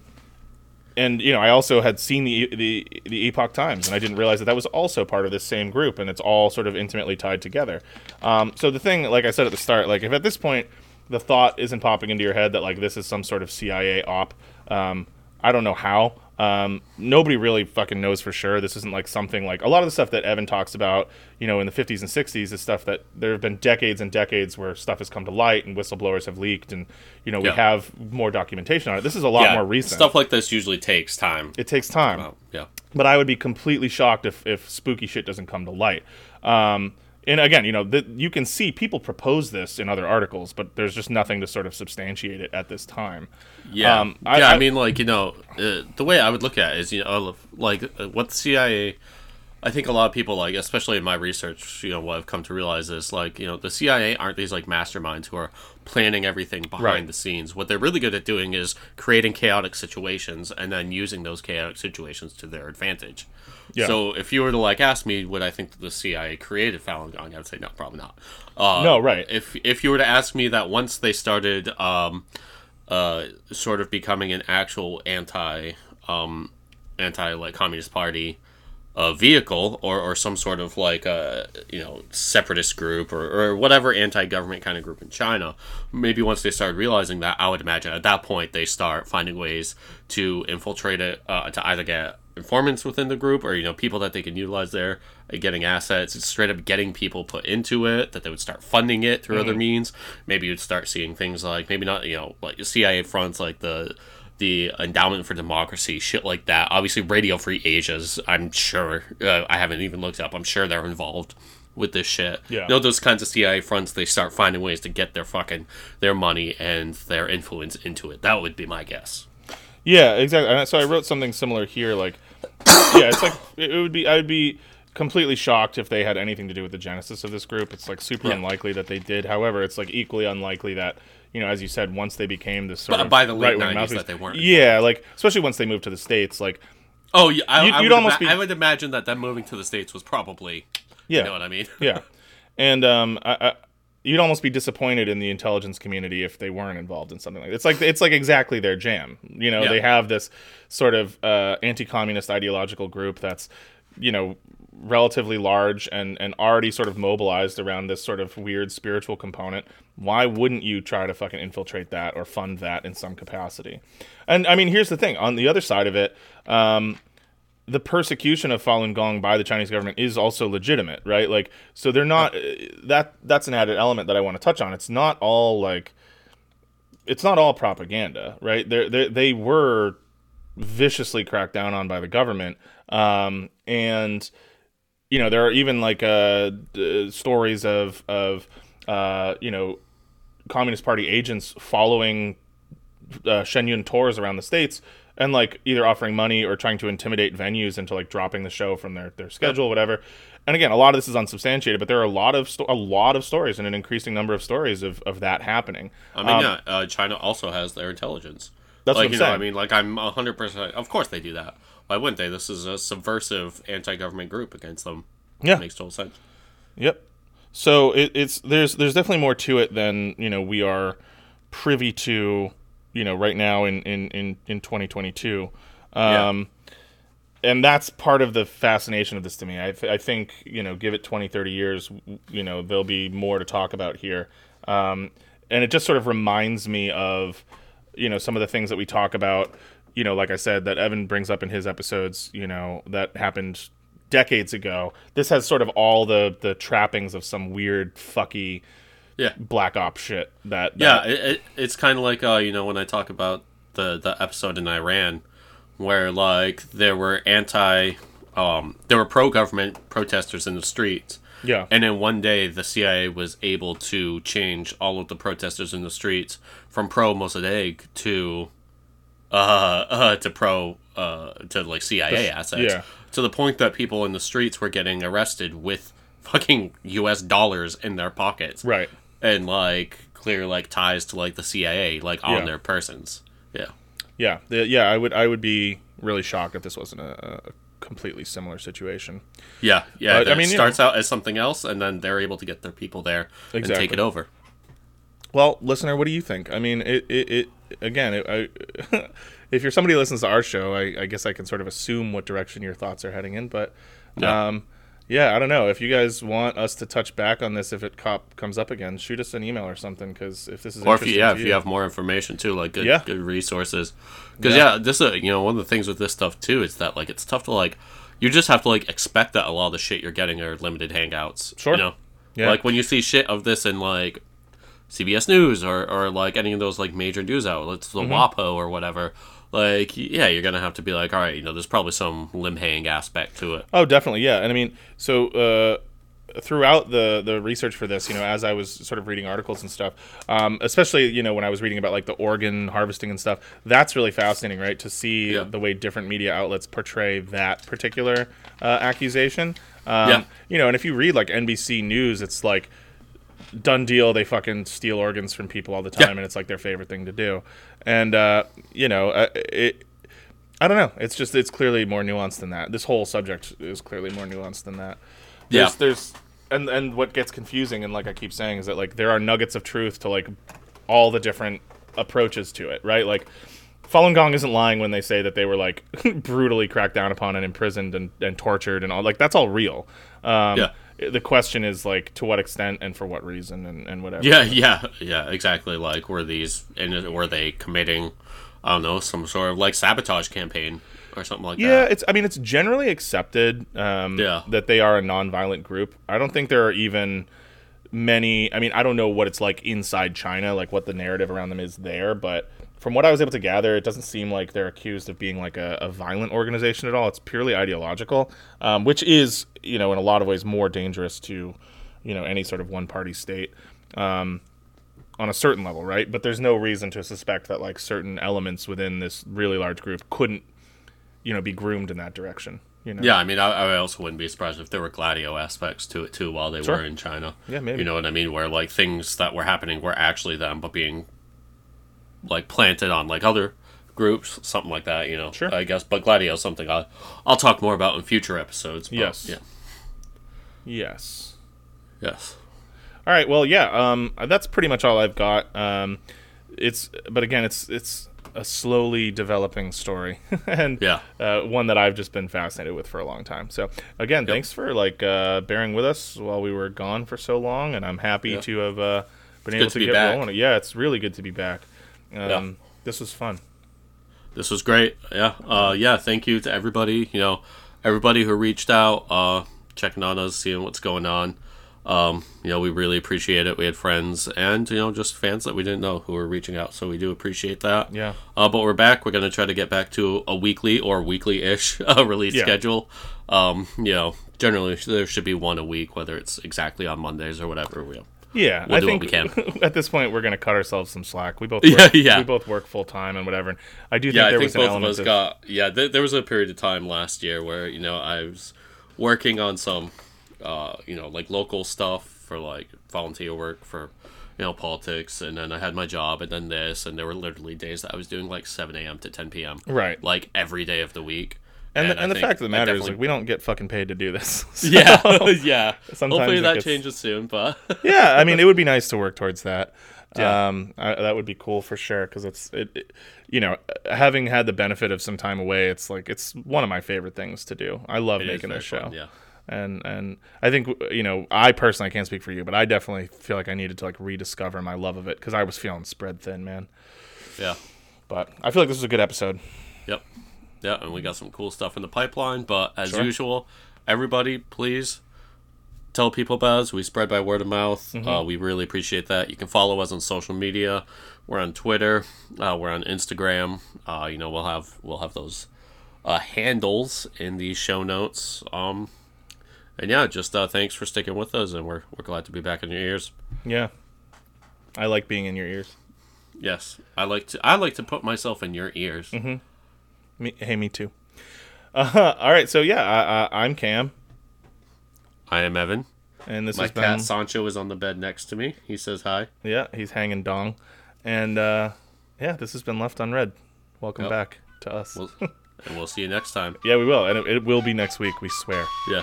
and you know, I also had seen the the the Epoch Times, and I didn't realize that that was also part of this same group, and it's all sort of intimately tied together. Um, so the thing, like I said at the start, like if at this point the thought isn't popping into your head that like this is some sort of CIA op, um, I don't know how. Um, nobody really fucking knows for sure. This isn't like something like a lot of the stuff that Evan talks about, you know, in the 50s and 60s is stuff that there have been decades and decades where stuff has come to light and whistleblowers have leaked, and you know we Yeah. have more documentation on it. This is a lot yeah. more recent. Stuff like this usually takes time. it takes time. Oh, yeah. But I would be completely shocked if, if spooky shit doesn't come to light. Um, and again, you know, the, you can see people propose this in other articles, but there's just nothing to sort of substantiate it at this time. Yeah, Um, I- yeah. I, I- mean, like you know, uh, the way I would look at it is, you know, like uh, what the CIA. I think a lot of people, like, especially in my research, you know, what I've come to realize is, like, you know, the CIA aren't these like masterminds who are planning everything behind Right. the scenes. What they're really good at doing is creating chaotic situations and then using those chaotic situations to their advantage. Yeah. So if you were to like ask me, would I think that the CIA created Falun Gong? I would say no, probably not. Uh, No, right. If if you were to ask me that once they started, um, uh, sort of becoming an actual anti, um, anti like communist party, uh, vehicle or, or some sort of like a you know separatist group or, or whatever anti-government kind of group in China. Maybe once they start realizing that, I would imagine at that point they start finding ways to infiltrate it uh, to either get informants within the group or you know people that they can utilize there, uh, getting assets, it's straight up getting people put into it. That they would start funding it through other means. Maybe you'd start seeing things like maybe not you know like CIA fronts like the the endowment for democracy, shit like that. Obviously, Radio Free Asia's. I'm sure. Uh, I haven't even looked up. I'm sure they're involved with this shit. Yeah. You know those kinds of CIA fronts. They start finding ways to get their fucking their money and their influence into it. That would be my guess. Yeah, exactly. And so I wrote something similar here. Like, *coughs* yeah, it's like it would be. I would be completely shocked if they had anything to do with the genesis of this group. It's like super Yeah. unlikely that they did. However, it's like equally unlikely that you know, as you said, once they became this sort But of by the late right-wing 90s mouthpiece- that they weren't Yeah, like especially once they moved to the states. Like, Oh, yeah. I, You'd- I would almost ima- be- I would imagine that them moving to the states was probably. yeah, You know what I mean? yeah, *laughs* and um, I, I, you'd almost be disappointed in the intelligence community if they weren't involved in something like that. It's like it's like exactly their jam. You know, Yeah. they have this sort of uh, anti-communist ideological group that's, you know, relatively large and and already sort of mobilized around this sort of weird spiritual component, why wouldn't you try to fucking infiltrate that or fund that in some capacity? And I mean, here's the thing: on the other side of it, um, the persecution of Falun Gong by the Chinese government is also legitimate, right? Like, so they're not uh, that. That's an added element that I want to touch on. It's not all like, it's not all propaganda, right? They they they were viciously cracked down on by the government, um, and you know there are even like uh, d- stories of of uh, you know Communist Party agents following uh, Shen Yun tours around the states and like either offering money or trying to intimidate venues into like dropping the show from their, their schedule, whatever. And again, a lot of this is unsubstantiated, but there are a lot of sto- a lot of stories and an increasing number of stories of, of that happening. I mean, Um, yeah, uh, China also has their intelligence. That's like, what I'm you know, saying. I mean, like I'm hundred percent. Of course, they do that. Why wouldn't they? This is a subversive anti-government group against them. Yeah. makes total sense. Yep. So it, it's there's there's definitely more to it than you know we are privy to, you know, right now in in in, in 2022. Um, And that's part of the fascination of this to me. I, th- I think you know, give it 20, 30 years, you know, there'll be more to talk about here. Um, and it just sort of reminds me of you know some of the things that we talk about. You know, like I said, that Evan brings up in his episodes. You know, that happened decades ago. This has sort of all the the trappings of some weird fucky Yeah, black op shit. That, yeah. It, it, it's kind of like uh, you know when I talk about the the episode in Iran, where like there were anti, um, there were pro government protesters in the streets. yeah, And then one day, the CIA was able to change all of the protesters in the streets from pro Mossadegh to uh, *laughs* uh to pro uh to like CIA assets yeah. to the point that people in the streets were getting arrested with fucking U.S. dollars in their pockets, right. And like clear like ties to like the CIA like on Yeah. their persons. Yeah, Yeah, the, yeah. I would I would be really shocked if this wasn't a, a completely similar situation. yeah, yeah. But, I mean, you starts out as something else, and then they're able to get their people there and take it over. Well, listener, what do you think? I mean, it it, it again. It, I, *laughs* if you're somebody who listens to our show, I, I guess I can sort of assume what direction your thoughts are heading in. But Yeah. um, yeah, I don't know. If you guys want us to touch back on this, if it cop comes up again, shoot us an email or something. Because if this is or if you yeah to if you have more information too like good Yeah. good resources because Yeah. yeah. this is you know one of the things with this stuff too is that like it's tough to like you just have to like expect that a lot of the shit you're getting are limited hangouts Sure. you know Yeah. like when you see shit of this in like CBS News or or like any of those like major news outlets the Mm-hmm. WAPO or whatever like yeah you're gonna have to be like all right you know there's probably some limb hang aspect to it Oh, definitely, yeah. And I mean, so uh, throughout the the research for this, you know, as I was sort of reading articles and stuff, um, especially you know when I was reading about like the organ harvesting and stuff, that's really fascinating, right? To see Yeah. the way different media outlets portray that particular uh, accusation. Um, Yeah. You know, and if you read like NBC News, it's like done deal. They fucking steal organs from people all the time, Yeah. and it's like their favorite thing to do. And uh, you know, uh, it. I don't know. It's just it's clearly more nuanced than that. This whole subject is clearly more nuanced than that. There's, Yeah. There's and and what gets confusing and like I keep saying is that like there are nuggets of truth to like all the different approaches to it, right? Like Falun Gong isn't lying when they say that they were like *laughs* brutally cracked down upon and imprisoned and, and tortured and all like that's all real. Um, Yeah. The question is like to what extent and for what reason and, and whatever. Yeah, yeah, yeah, exactly. Like, were these and were they committing, I don't know, some sort of like sabotage campaign or something like Yeah, that? Yeah, it's. I mean, it's generally accepted um, Yeah. that they are a non-violent group. I don't think there are even many. I mean, I don't know what it's like inside China, like what the narrative around them is there. But from what I was able to gather, it doesn't seem like they're accused of being like a, a violent organization at all. It's purely ideological, um, which is, you know, in a lot of ways more dangerous to, you know, any sort of one-party state. Um, on a certain level, right? But there's no reason to suspect that like certain elements within this really large group couldn't, you know, be groomed in that direction. You know? Yeah, I mean, I, I also wouldn't be surprised if there were gladio aspects to it too while they Sure. were in China. Yeah, maybe. You know what I mean? Where like things that were happening were actually them, but being like planted on like other groups, something like that. You know, Sure. I guess. But gladio is something I I'll talk more about in future episodes. But, Yes. Yeah. Yes. Yes. All right. Well, yeah. Um, that's pretty much all I've got. Um, it's but again, it's it's a slowly developing story, *laughs* and Yeah. uh, one that I've just been fascinated with for a long time. So again, thanks for like uh, bearing with us while we were gone for so long, and I'm happy Yeah. to have uh, been able to, to be get back. rolling. Yeah, it's really good to be back. Um, This was fun. this was great. Yeah. Uh, yeah. Thank you to everybody. You know, everybody who reached out, uh, checking on us, seeing what's going on. Um, you know, we really appreciate it. We had friends and you know just fans that we didn't know who were reaching out, so we do appreciate that. Yeah. Uh, but we're back. We're gonna try to get back to a weekly or weekly-ish *laughs* uh, release Yeah. schedule. Um, you know, generally there should be one a week, whether it's exactly on Mondays or whatever. We Yeah, We'll I do what think we can. *laughs* at this point we're gonna cut ourselves some slack. We both *laughs* Yeah, work, yeah. we both work full time and whatever. And I do think yeah, I there think was an both of element us of got. Yeah, th- there was a period of time last year where you know I was working on some, uh, you know, like local stuff for like volunteer work for, you know, politics, and then I had my job, and then this, and there were literally days that I was doing like seven a.m. to ten p.m. Right. like every day of the week. And, the, and the fact of the matter is like we don't get fucking paid to do this. *laughs* So- yeah, *laughs* yeah. Hopefully that gets- changes soon, but *laughs* yeah, I mean, it would be nice to work towards that. Yeah. Um, I, that would be cool for sure because it's it, it, you know, having had the benefit of some time away, it's like it's one of my favorite things to do. I love It making this show. fun, yeah. And and I think you know, I personally I can't speak for you, but I definitely feel like I needed to like rediscover my love of it because I was feeling spread thin, man. yeah. But I feel like this was a good episode. Yep. Yeah, and we got some cool stuff in the pipeline. But as Sure. usual, everybody, please tell people about us. We spread by word of mouth. Mm-hmm. Uh, we really appreciate that. You can follow us on social media. We're on Twitter. Uh, we're on Instagram. Uh, you know, we'll have we'll have those uh, handles in the show notes. Um, and yeah, just uh, thanks for sticking with us, and we're we're glad to be back in your ears. Yeah, I like being in your ears. Yes, I like to I like to put myself in your ears. Mm-hmm. Me, hey, me too. Uh, *laughs* all right, so yeah, I, I, I'm Cam, I am Evan. and this is My has cat been Sancho is on the bed next to me. He says hi. yeah, he's hanging dong, and uh, yeah, this has been left unread. Welcome Yep. back to us. We'll, *laughs* and we'll see you next time. yeah, we will, and it, it will be next week. We swear. Yeah.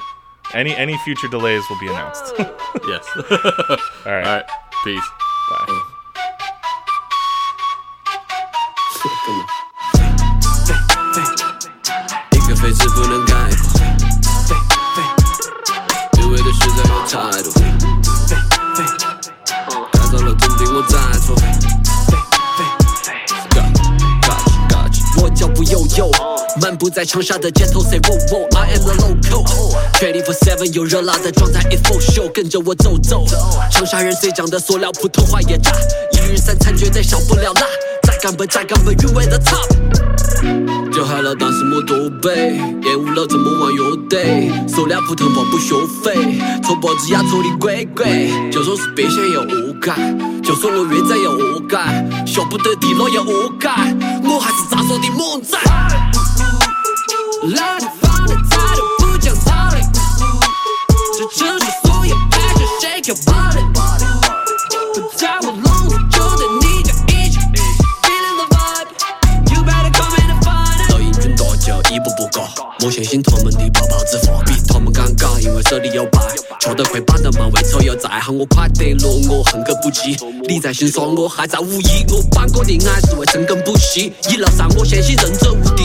Any any future delays will be announced. *laughs* Yes. all right, All right. Peace. bye. 一个废字不能概括，因为的实在有态度，改造了肯定我在做。我脚步悠悠，漫步在长沙的街头，say whoa whoa，I am the local。Twenty four seven 有热辣的状态，it for show，跟着我走走。长沙人最讲的塑料普通话也炸，一日三餐绝对少不了辣，再干杯再干杯，韵味的 top。就喊了，但是没多背，厌恶了怎么玩约对，说两副通话不消费，丑脖子压丑的乖乖，就说是白相也恶改，就说我越长也恶改，下不得地牢也恶改，我还是咋说的猛仔。来放的咋都不讲道理，这就是所有派就 shake your body。过，莫相信他们的泡泡之法，比他们尴尬，因为手里有牌，吃得快板凳嘛，为错又再喊我快得落，我恨个不羁。你在心说我还在无意，我搬过的爱是为生根不息，一路上我相信仁者无敌。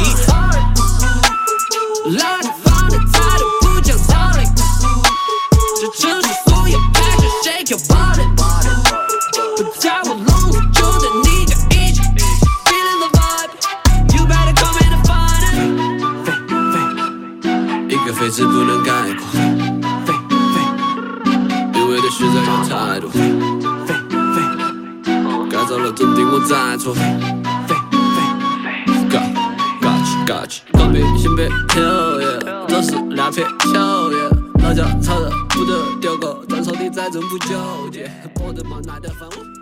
字不能概括。飞飞，因为的实在有太多。飞飞，改造了镇定，我再错。飞飞飞，Gotcha Gotcha，钢笔先别跳，这是两片笑耶。老家炒的不得掉个，斩草的再怎么纠结，我的，我？